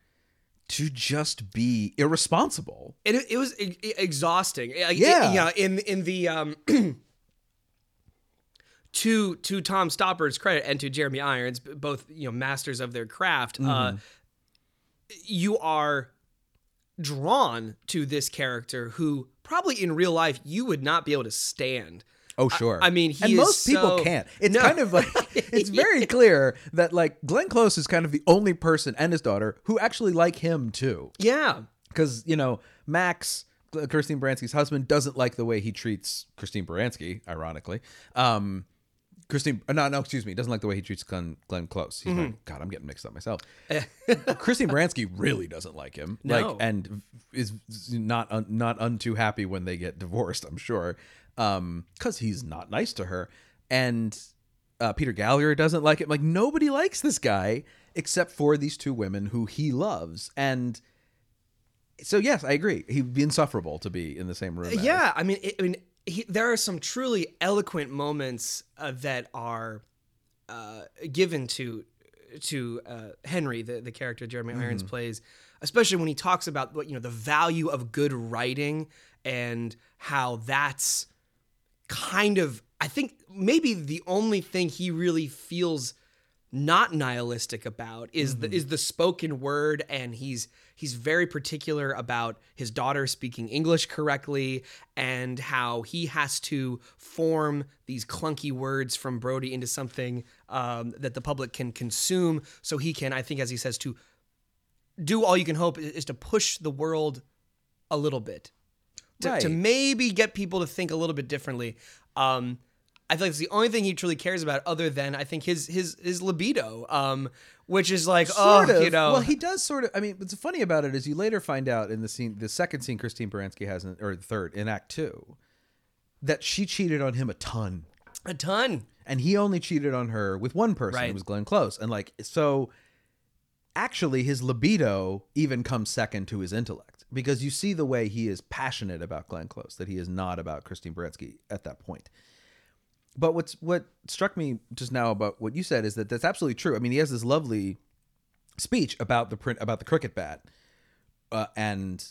S1: to just be irresponsible.
S2: it, it was exhausting.
S1: Yeah.
S2: yeah. In in the um, [clears throat] to to Tom Stoppard's credit and to Jeremy Irons, both you know masters of their craft. Uh, you are drawn to this character who probably in real life you would not be able to stand.
S1: Oh sure.
S2: I mean, he
S1: and most people can't. It's
S2: No.
S1: kind of like [laughs] it's very clear that like Glenn Close is kind of the only person and his daughter who actually like him too.
S2: Yeah.
S1: because you know Max, Christine Baranski's husband, doesn't like the way he treats Christine Baranski. Ironically, um, Christine, uh, no, no, excuse me, doesn't like the way he treats Glenn, Glenn Close. He's
S2: Mm-hmm.
S1: like, God, I'm getting mixed up myself. [laughs] Christine Baranski really doesn't like him,
S2: No.
S1: like, and is not un, not untoo happy when they get divorced. I'm sure, um, because he's not nice to her, and uh, Peter Gallagher doesn't like it. Like nobody likes this guy except for these two women who he loves, and so yes, I agree. He'd be insufferable to be in the same room. as.
S2: Yeah, I mean, it, I mean, he, there are some truly eloquent moments uh, that are uh, given to to uh, Henry, the the character Jeremy Irons plays, especially when he talks about what you know the value of good writing and how that's kind of I think maybe the only thing he really feels not nihilistic about is the is the spoken word and he's he's very particular about his daughter speaking English correctly and how he has to form these clunky words from Brodie into something um, that the public can consume. So he can I think as he says to do all you can hope is to push the world a little bit to, to maybe get people to think a little bit differently. Um, I feel like it's the only thing he truly cares about, other than I think his his his libido, um, which is like,
S1: Sort
S2: oh,
S1: of.
S2: you know,
S1: Well, he does sort of. I mean, what's funny about it is you later find out in the scene, the second scene Christine Baranski has, in, or the third in Act Two, that she cheated on him a ton,
S2: a ton.
S1: and he only cheated on her with one person.
S2: Right.
S1: It was Glenn Close, and like so. Actually, his libido even comes second to his intellect because you see the way he is passionate about Glenn Close, that he is not about Christine Baranski at that point. But what's what struck me just now about what you said is that that's absolutely true. I mean, he has this lovely speech about the print about the cricket bat, uh, and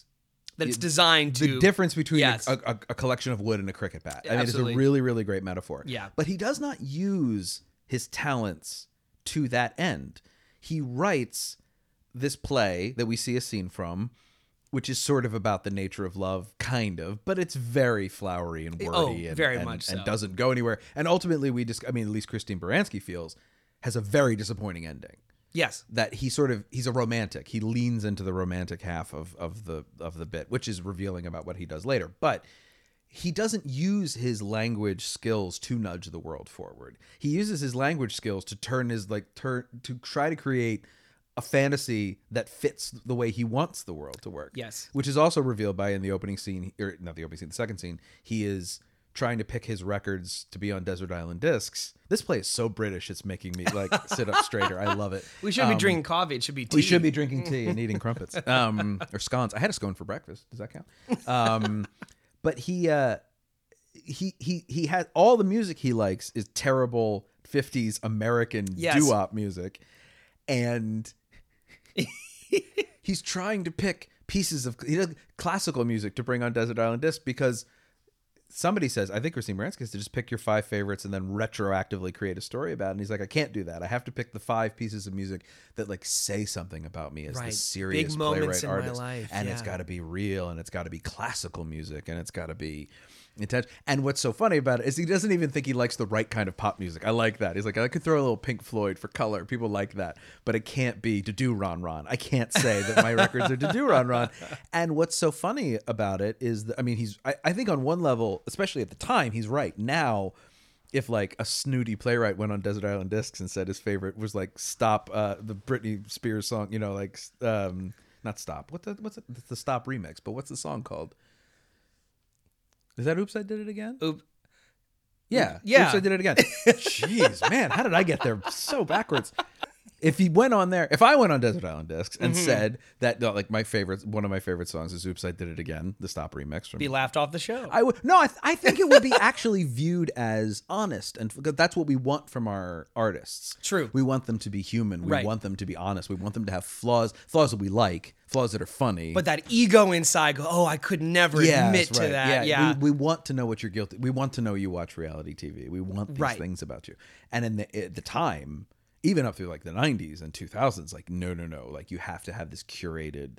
S2: That it's designed to
S1: the difference between
S2: Yes.
S1: a, a, a collection of wood and a cricket bat. I mean,
S2: Absolutely.
S1: it's a really, really great metaphor.
S2: Yeah.
S1: But he does not use his talents to that end. He writes this play that we see a scene from, which is sort of about the nature of love, kind of, but it's very flowery and oh, wordy
S2: Oh,
S1: and,
S2: very
S1: and-
S2: much
S1: and doesn't go anywhere. And ultimately, we just, I mean, at least Christine Baranski feels, has a very disappointing ending
S2: yes,
S1: that he sort of he's a romantic. He leans into the romantic half of of the of the bit, which is revealing about what he does later. But he doesn't use his language skills to nudge the world forward. He uses his language skills to turn his like turn to try to create a fantasy that fits the way he wants the world to work.
S2: Yes.
S1: Which is also revealed by in the opening scene or not the opening scene, the second scene, he is trying to pick his records to be on Desert Island discs. This play is so British it's making me like [laughs] sit up straighter. I love it.
S2: we should be
S1: Um,
S2: drinking coffee. It should be tea.
S1: we should be drinking tea and [laughs] eating crumpets um, or scones. I had a scone for breakfast. Does that count? Um, [laughs] but he uh, he he he had all the music he likes is terrible 50s American
S2: Yes.
S1: doo-wop music, and [laughs] he's trying to pick pieces of classical music to bring on Desert Island Disc because somebody says, I think Christine Baranski is to just pick your five favorites and then retroactively create a story about it. And he's like, I can't do that. I have to pick the five pieces of music that like say something about me as
S2: Right.
S1: the
S2: Big
S1: serious
S2: moments
S1: playwright artist.
S2: life,
S1: And it's got to be real and it's got to be classical music and it's got to be intense. And what's so funny about it is he doesn't even think he likes the right kind of pop music. I like that. He's like, I could throw a little Pink Floyd for color. People like that, but it can't be Da Doo Ron Ron. I can't say that my records are Da Doo Ron Ron. [laughs] And what's so funny about it is that I mean, he's I, I think on one level, especially at the time, he's right. Now if like a snooty playwright went on Desert Island Discs and said his favorite was like "Stop" uh, the Britney Spears song, you know, like um, not "Stop." What the what's it, the "Stop" remix? But what's the song called? Is that "Oops, I Did It Again"?
S2: Oop.
S1: Yeah,
S2: Yeah.
S1: Oops, I did it again. [laughs] Jeez, man, how did I get there so backwards? If he went on there, if I went on Desert Island Discs and
S2: Mm-hmm.
S1: said that, no, like my favorite, one of my favorite songs is "Oops, I Did It Again," the Stop remix from
S2: Be laughed off the show.
S1: I would no. I, th- I think it would be actually viewed as honest, and because that's what we want from our artists.
S2: True.
S1: We want them to be human. We
S2: Right.
S1: want them to be honest. We want them to have flaws, flaws that we like, flaws that are funny.
S2: but that ego inside, go, oh, I could never admit to
S1: right.
S2: that. Yeah.
S1: We, we want to know what you're guilty. We want to know you watch reality TV. We want these
S2: Right.
S1: things about you. And in the at the time, even up through like the 90s and 2000s, like no, no, no. Like you have to have this curated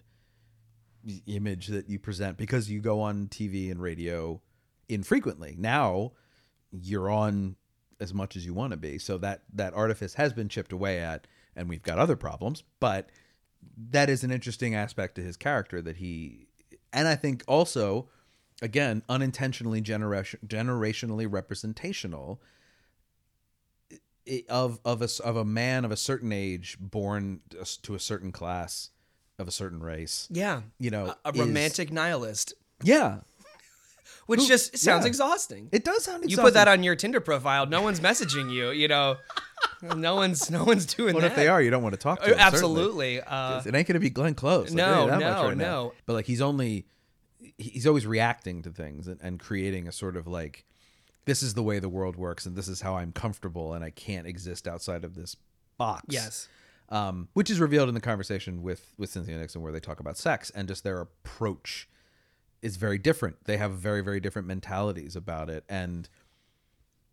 S1: image that you present because you go on TV and radio infrequently. Now you're on as much as you want to be. So that that artifice has been chipped away at, and we've got other problems. But that is an interesting aspect to his character that he, and I think also, again, unintentionally generation generationally representational of of a of a man of a certain age born to a certain class of a certain race.
S2: yeah.
S1: You know,
S2: A, a
S1: is-
S2: romantic nihilist,
S1: Yeah, [laughs]
S2: which
S1: Who-
S2: just sounds
S1: yeah.
S2: exhausting.
S1: it does sound.
S2: you put that on your Tinder profile, no one's messaging you. You know, [laughs] no one's no one's doing
S1: What
S2: that.
S1: if they are? You don't want to talk to
S2: Uh,
S1: them.
S2: Absolutely. Uh,
S1: it ain't gonna be Glenn Close. I'll
S2: no,
S1: that much
S2: no,
S1: now.
S2: no.
S1: But like he's only he's always reacting to things and, and creating a sort of like this is the way the world works and this is how I'm comfortable and I can't exist outside of this box.
S2: yes.
S1: Um, which is revealed in the conversation with with Cynthia Nixon where they talk about sex and just their approach is very different. They have very very different mentalities about it and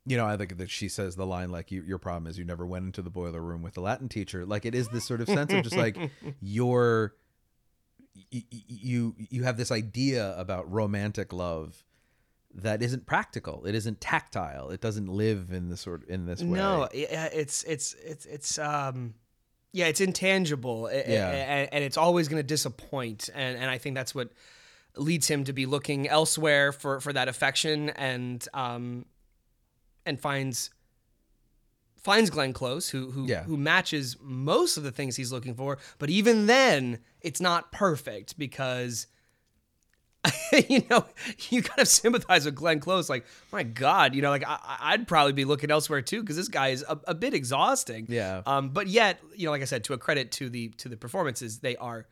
S1: you know, I think that she says the line like, you, "Your problem is you never went into the boiler room with the Latin teacher." Like it is this sort of sense of just like [laughs] you're y- y- you you have this idea about romantic love that isn't practical. It isn't tactile. It doesn't live in this sort in this way.
S2: No, yeah, it's it's it's it's um yeah, it's intangible.
S1: Yeah.
S2: and, and it's always going to disappoint and and I think that's what leads him to be looking elsewhere for for that affection and um and finds finds Glenn Close who who
S1: Yeah.
S2: who matches most of the things he's looking for, but even then it's not perfect because [laughs] you know, you kind of sympathize with Glenn Close. Like, my God, you know, like I, I'd probably be looking elsewhere too because this guy is a, a bit exhausting.
S1: Yeah.
S2: Um, but yet, you know, like I said, to a credit to the to the performances, they are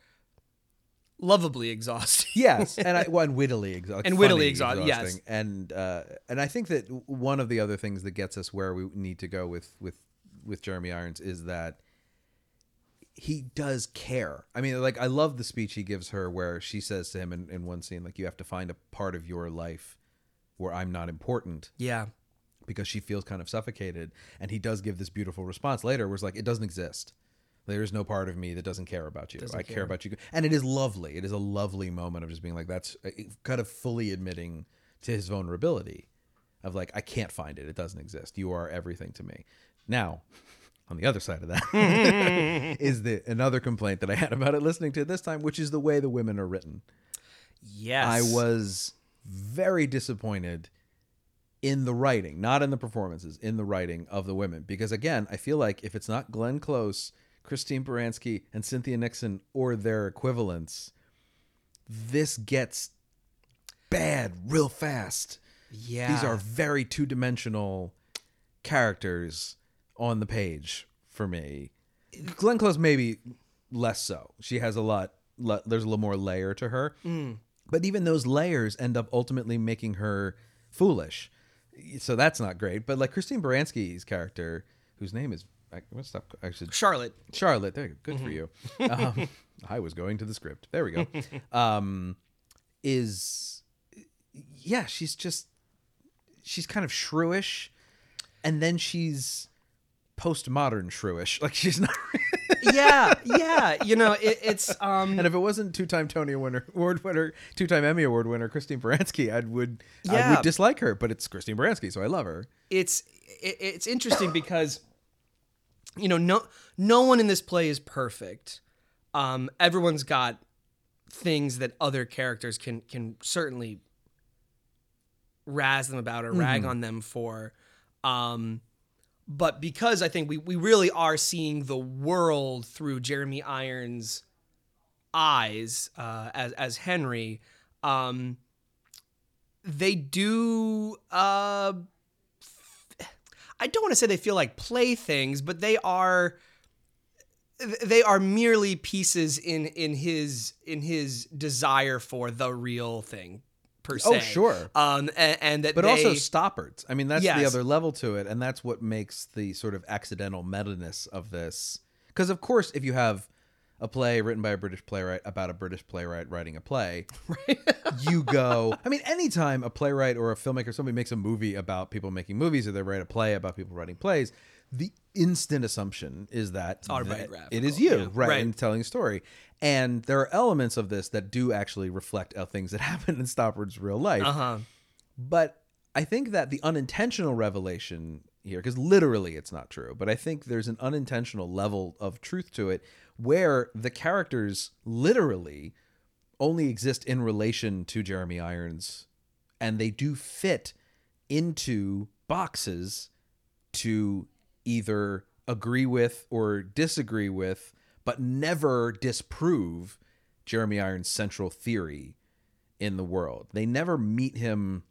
S2: lovably exhausting. [laughs]
S1: yes, [laughs] and I well, and wittily exhausting,
S2: And wittily exhaust- yes.
S1: and uh, and I think that one of the other things that gets us where we need to go with with with Jeremy Irons is that he does care. I mean, like I love the speech he gives her where she says to him in, in one scene, like you have to find a part of your life where I'm not important
S2: Yeah.
S1: because she feels kind of suffocated. And he does give this beautiful response later where it's like, it doesn't exist. There is no part of me that doesn't care about you. I care. about you. And it is lovely. It is a lovely moment of just being like, that's uh, kind of fully admitting to his vulnerability of like, I can't find it. It doesn't exist. You are everything to me. Now, on the other side of that [laughs] [laughs] is the another complaint that I had about it listening to it this time, which is the way the women are written.
S2: Yes.
S1: I was very disappointed in the writing, not in the performances, in the writing of the women. Because again, I feel like if it's not Glenn Close, Christine Baranski, and Cynthia Nixon or their equivalents, this gets bad real fast.
S2: Yeah.
S1: These are very two dimensional characters on the page for me. Glenn Close maybe less so. She has a lot. le- There's a little more layer to her, but even those layers end up ultimately making her foolish. So that's not great. But like Christine Baranski's character, whose name is I, what's that? I should
S2: Charlotte.
S1: Charlotte. There, you go. good for you. [laughs] Um, I was going to the script. There we go. Um, is yeah, she's just she's kind of shrewish, and then she's postmodern shrewish. [laughs] Like she's not.
S2: yeah, yeah. You know, it, it's um
S1: and if it wasn't two-time Tony winner, award winner, two-time Emmy award winner Christine Baranski, I would I
S2: Yeah.
S1: would dislike her. But it's Christine Baranski, so I love her.
S2: it's it, it's interesting because you know no no one in this play is perfect. Um, everyone's got things that other characters can can certainly razz them about or rag on them for. Um, but because I think we we really are seeing the world through Jeremy Irons' eyes uh, as as Henry, um, they do. Uh, I don't want to say they feel like playthings, but they are they are merely pieces in in his in his desire for the real thing per se.
S1: Oh, sure.
S2: Um, and, and that
S1: but
S2: they,
S1: also Stoppard's. I mean, that's the other level to it, and that's what makes the sort of accidental meta-ness of this. Because of course, if you have a play written by a British playwright about a British playwright writing a play, [laughs] you go. I mean, anytime a playwright or a filmmaker, somebody makes a movie about people making movies, or they write a play about people writing plays, the instant assumption is that that it is you,
S2: yeah.
S1: right,
S2: Right.
S1: and telling a story. And there are elements of this that do actually reflect uh, things that [laughs] happen in Stoppard's real life.
S2: Uh huh.
S1: But I think that the unintentional revelation here, because literally it's not true, but I think there's an unintentional level of truth to it where the characters literally only exist in relation to Jeremy Irons and they do fit into boxes to either agree with or disagree with, but never disprove Jeremy Irons' central theory in the world. They never meet him.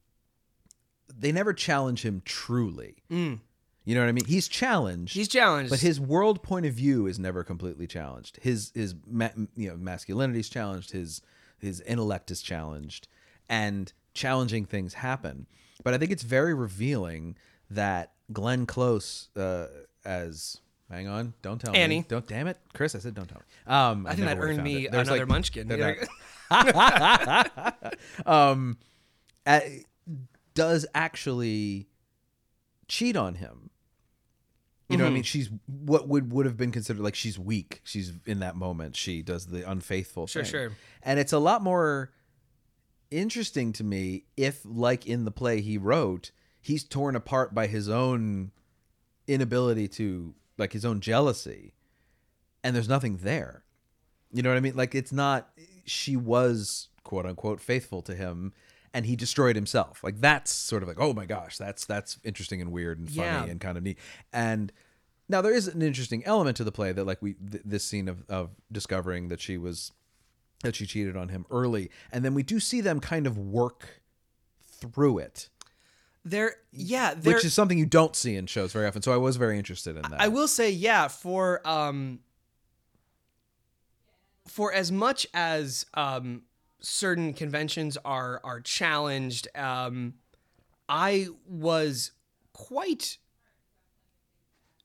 S1: They never challenge him truly. You know what I mean? He's challenged.
S2: He's challenged.
S1: but his world point of view is never completely challenged. His his ma- you know masculinity is challenged. His his intellect is challenged, and challenging things happen. But I think it's very revealing that Glenn Close uh, as hang on, don't tell
S2: Annie.
S1: me, don't damn it, Chris. I said don't tell me. Um,
S2: I think that earned me another
S1: like-
S2: munchkin. [laughs] [laughs]
S1: um, uh, does actually cheat on him. You know what I
S2: Mm-hmm.
S1: mean? She's what would would have been considered like she's weak. She's in that moment. She does the unfaithful thing.
S2: Sure,
S1: thing.
S2: sure.
S1: And it's a lot more interesting to me if, like in the play he wrote, he's torn apart by his own inability to like his own jealousy, and there's nothing there. You know what I mean? Like it's not she was quote unquote faithful to him and he destroyed himself. Like that's sort of like, oh my gosh, that's that's interesting and weird and funny
S2: Yeah.
S1: and kind of neat. And now there is an interesting element to the play that like we th- this scene of of discovering that she was that she cheated on him early and then we do see them kind of work through it
S2: There, yeah, there,
S1: which is something you don't see in shows very often so i was very interested in that
S2: I will say, yeah, for um, for as much as um, certain conventions are are challenged, um, I was quite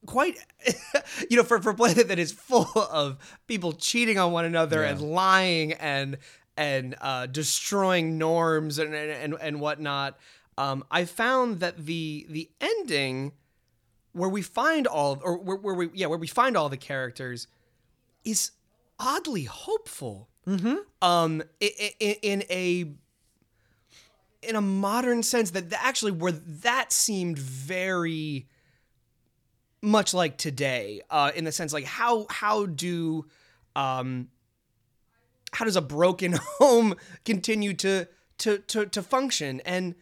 S2: quite [laughs] you know for for play that, that is full of people cheating on one another
S1: Yeah.
S2: and lying and and uh, destroying norms and and and, and whatnot. Um, I found that the the ending where we find all or where, where we yeah where we find all the characters is oddly hopeful mm-hmm. um i- i- i- in a in a modern sense that that actually where that seemed very much like today uh in the sense like how how do um how does a broken [laughs] home continue to to to to function and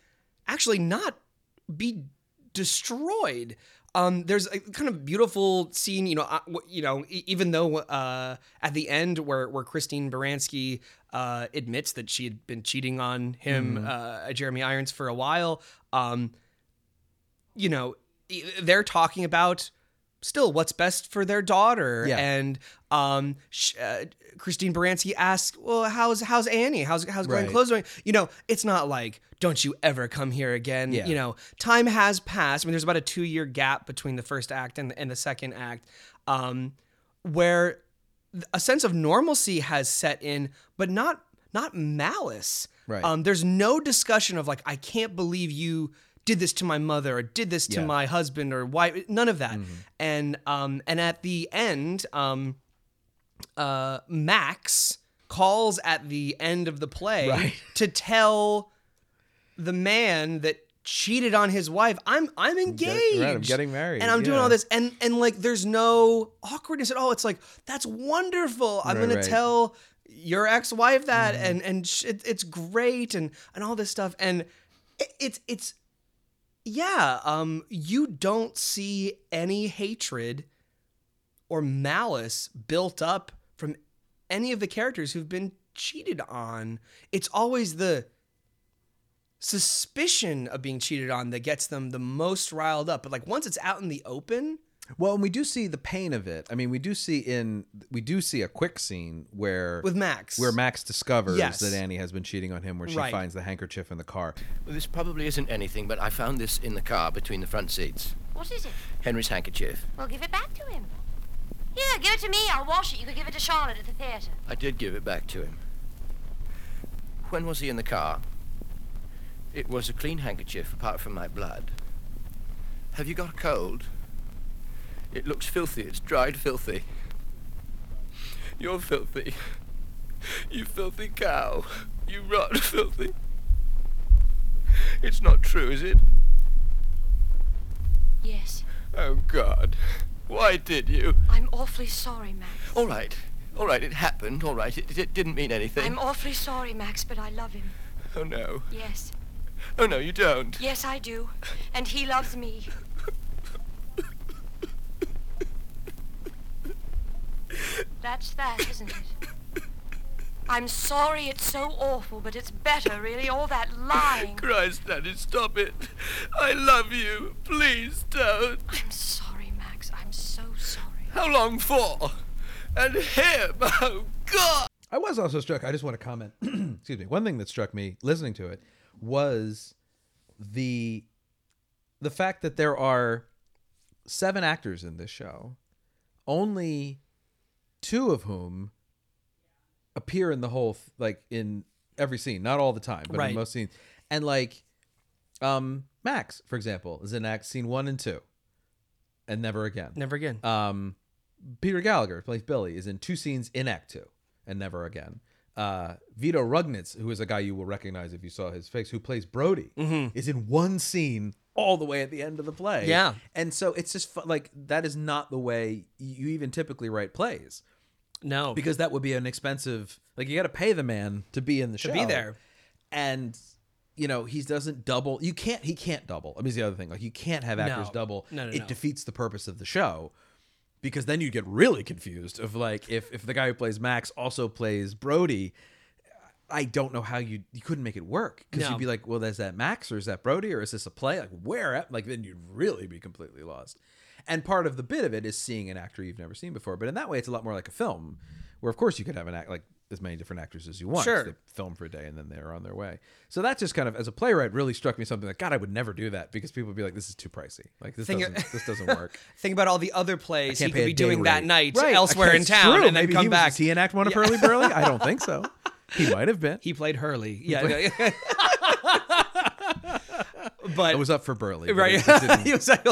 S2: actually not be destroyed. Um, there's a kind of beautiful scene, you know, uh, you know, even though uh, at the end where where Christine Baranski uh, admits that she had been cheating on him, uh, Jeremy Irons, for a while, um, you know, they're talking about still what's best for their daughter
S1: Yeah.
S2: and um sh- uh, Christine Baranski asks well how's how's Annie how's how's Glenn
S1: Right.
S2: Close doing you know it's not like don't you ever come here again
S1: Yeah.
S2: you know time has passed I mean there's about a 2 year gap between the first act and, and the second act um where a sense of normalcy has set in but not not malice
S1: Right.
S2: um there's no discussion of like I can't believe you did this to my mother or did this to
S1: Yeah. Mm-hmm.
S2: my husband or why none of that and um and at the end um uh max calls at the end of the play [laughs]
S1: Right.
S2: to tell the man that cheated on his wife i'm i'm engaged
S1: right, I'm getting married,
S2: and i'm doing all this and and like there's no awkwardness at all it's like that's wonderful i'm
S1: Right,
S2: gonna.
S1: Mm-hmm.
S2: tell your ex-wife that and and sh- it, it's great and and all this stuff and it, it's it's Yeah, um, you don't see any hatred or malice built up from any of the characters who've been cheated on. It's always the suspicion of being cheated on that gets them the most riled up. But like once it's out in the open,
S1: Well, and we do see the pain of it. I mean, we do see in we do see a quick scene where
S2: with Max,
S1: where Max discovers
S2: Yes.
S1: that Annie has been cheating on him, where she
S2: Right.
S1: finds the handkerchief in the car.
S5: Well, this probably isn't anything, but I found this in the car between the front seats.
S7: What is it?
S5: Henry's handkerchief.
S7: Well, give it back to him. Yeah, give it to me. I'll wash it. You could give it to Charlotte at the theatre.
S5: I did give it back to him. When was he in the car? It was a clean handkerchief, apart from my blood. Have you got a cold? It looks filthy. It's dried filthy. You're filthy. You filthy cow. You rotten filthy. It's not true, is it?
S7: Yes.
S5: Oh, God. Why did you?
S7: I'm awfully sorry, Max.
S5: All right. All right, it happened. All right, it, it didn't mean anything.
S7: I'm awfully sorry, Max, but I love him.
S5: Oh, no.
S7: Yes.
S5: Oh, no, you don't.
S7: Yes, I do. And he loves me. That's that, isn't it? I'm sorry it's so awful, but it's better, really, all that lying. [laughs]
S5: Christ, Daddy, stop it. I love you. Please don't.
S7: I'm sorry, Max. I'm so sorry.
S5: How long for? And him. [laughs] Oh, God.
S1: I was also struck. I just want to comment. [clears throat] excuse me. One thing that struck me listening to it was the the fact that there are seven actors in this show, only two of whom appear in the whole th- like in every scene, not all the time, but
S2: Right.
S1: in most scenes. And like um Max, for example, is in act scene 1 and 2 and never again.
S2: never again.
S1: Um, Peter Gallagher plays Billy is in two scenes in Act Two, and never again. Uh, Vyto Ruginis, who is a guy you will recognize if you saw his face, who plays Brodie, is in one scene all the way at the end of the play.
S2: Yeah.
S1: and so it's just like that is not the way you even typically write plays
S2: no,
S1: because that would be an expensive. Like you got to pay the man to be in the show
S2: be there.
S1: and you know he doesn't double. You can't. He can't double. I mean, the other thing. Like you can't have actors
S2: No.
S1: double.
S2: No, no,
S1: it
S2: no.
S1: defeats the purpose of the show because then you get really confused of like if if the guy who plays Max also plays Brodie. I don't know how you you couldn't make it work because
S2: No.
S1: you'd be like, well, is that Max or is that Brodie or is this a play? Like where? At? Like then you'd really be completely lost. And part of the bit of it is seeing an actor you've never seen before. But in that way, it's a lot more like a film, where of course you could have an act like as many different actors as you want.
S2: Sure.
S1: They film for a day and then they're on their way. So that just kind of, as a playwright, really struck me something like God, I would never do that because people would be like, this is too pricey. Like this
S2: Thing-
S1: doesn't this doesn't [laughs] work.
S2: Think about all the other plays he could be doing that night
S1: Right.
S2: elsewhere in town
S1: true.
S2: and then
S1: Maybe
S2: come
S1: was-
S2: back.
S1: Is he in Act One of Hurlyburly? I don't think so. [laughs] He might have been.
S2: He played Hurley. Yeah. [laughs] but
S1: It was up for Burley,
S2: right. he [laughs] was like,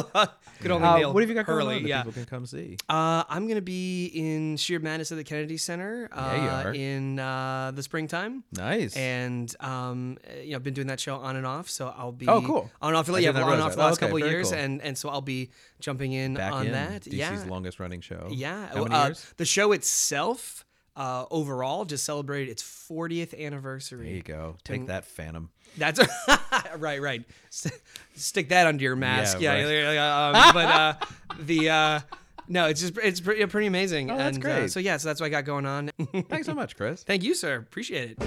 S2: could only
S1: Uh,
S2: nail
S1: what have you got going
S2: Hurley.
S1: on that
S2: yeah.
S1: people can come see?
S2: Uh, I'm gonna be in Shear Madness at the Kennedy Center. Uh,
S1: Yeah,
S2: in uh, the springtime.
S1: Nice.
S2: And um, you know, I've been doing that show on and off, so I'll be
S1: Oh, cool.
S2: on and off.
S1: I
S2: Yeah, on and off the last
S1: Okay,
S2: couple of years,
S1: cool.
S2: and and so I'll be jumping in
S1: Back
S2: on
S1: in
S2: that.
S1: DC's
S2: yeah,
S1: longest running show.
S2: yeah.
S1: How many
S2: Uh,
S1: years?
S2: The show itself, uh, overall, just celebrated its 40th anniversary.
S1: There you go. Take that, Phantom.
S2: That's [laughs] right, right. Stick that under your mask.
S1: Yeah,
S2: Yeah,
S1: right.
S2: um, [laughs] but uh, the uh, no, it's just it's pretty, pretty amazing.
S1: Oh, that's
S2: and, Uh,
S1: great.
S2: so yeah, so that's what I got going on. [laughs]
S1: Thanks so much, Chris.
S2: Thank you, sir. Appreciate it.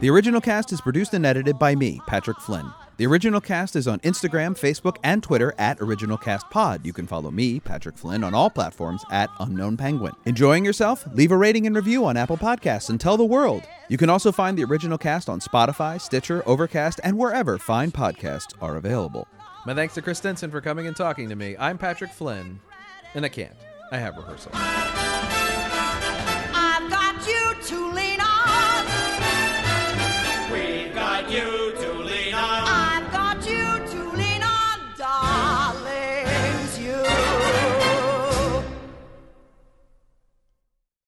S1: The original cast is produced and edited by me, Patrick Flynn. The original cast is on Instagram, Facebook, and Twitter at OriginalCastPod. You can follow me, Patrick Flynn, on all platforms at Unknown Penguin. Enjoying yourself? Leave a rating and review on Apple Podcasts and tell the world. You can also find the original cast on Spotify, Stitcher, Overcast, and wherever fine podcasts are available. My thanks to Chris Stinson for coming and talking to me. I'm Patrick Flynn, and I can't. I have rehearsal.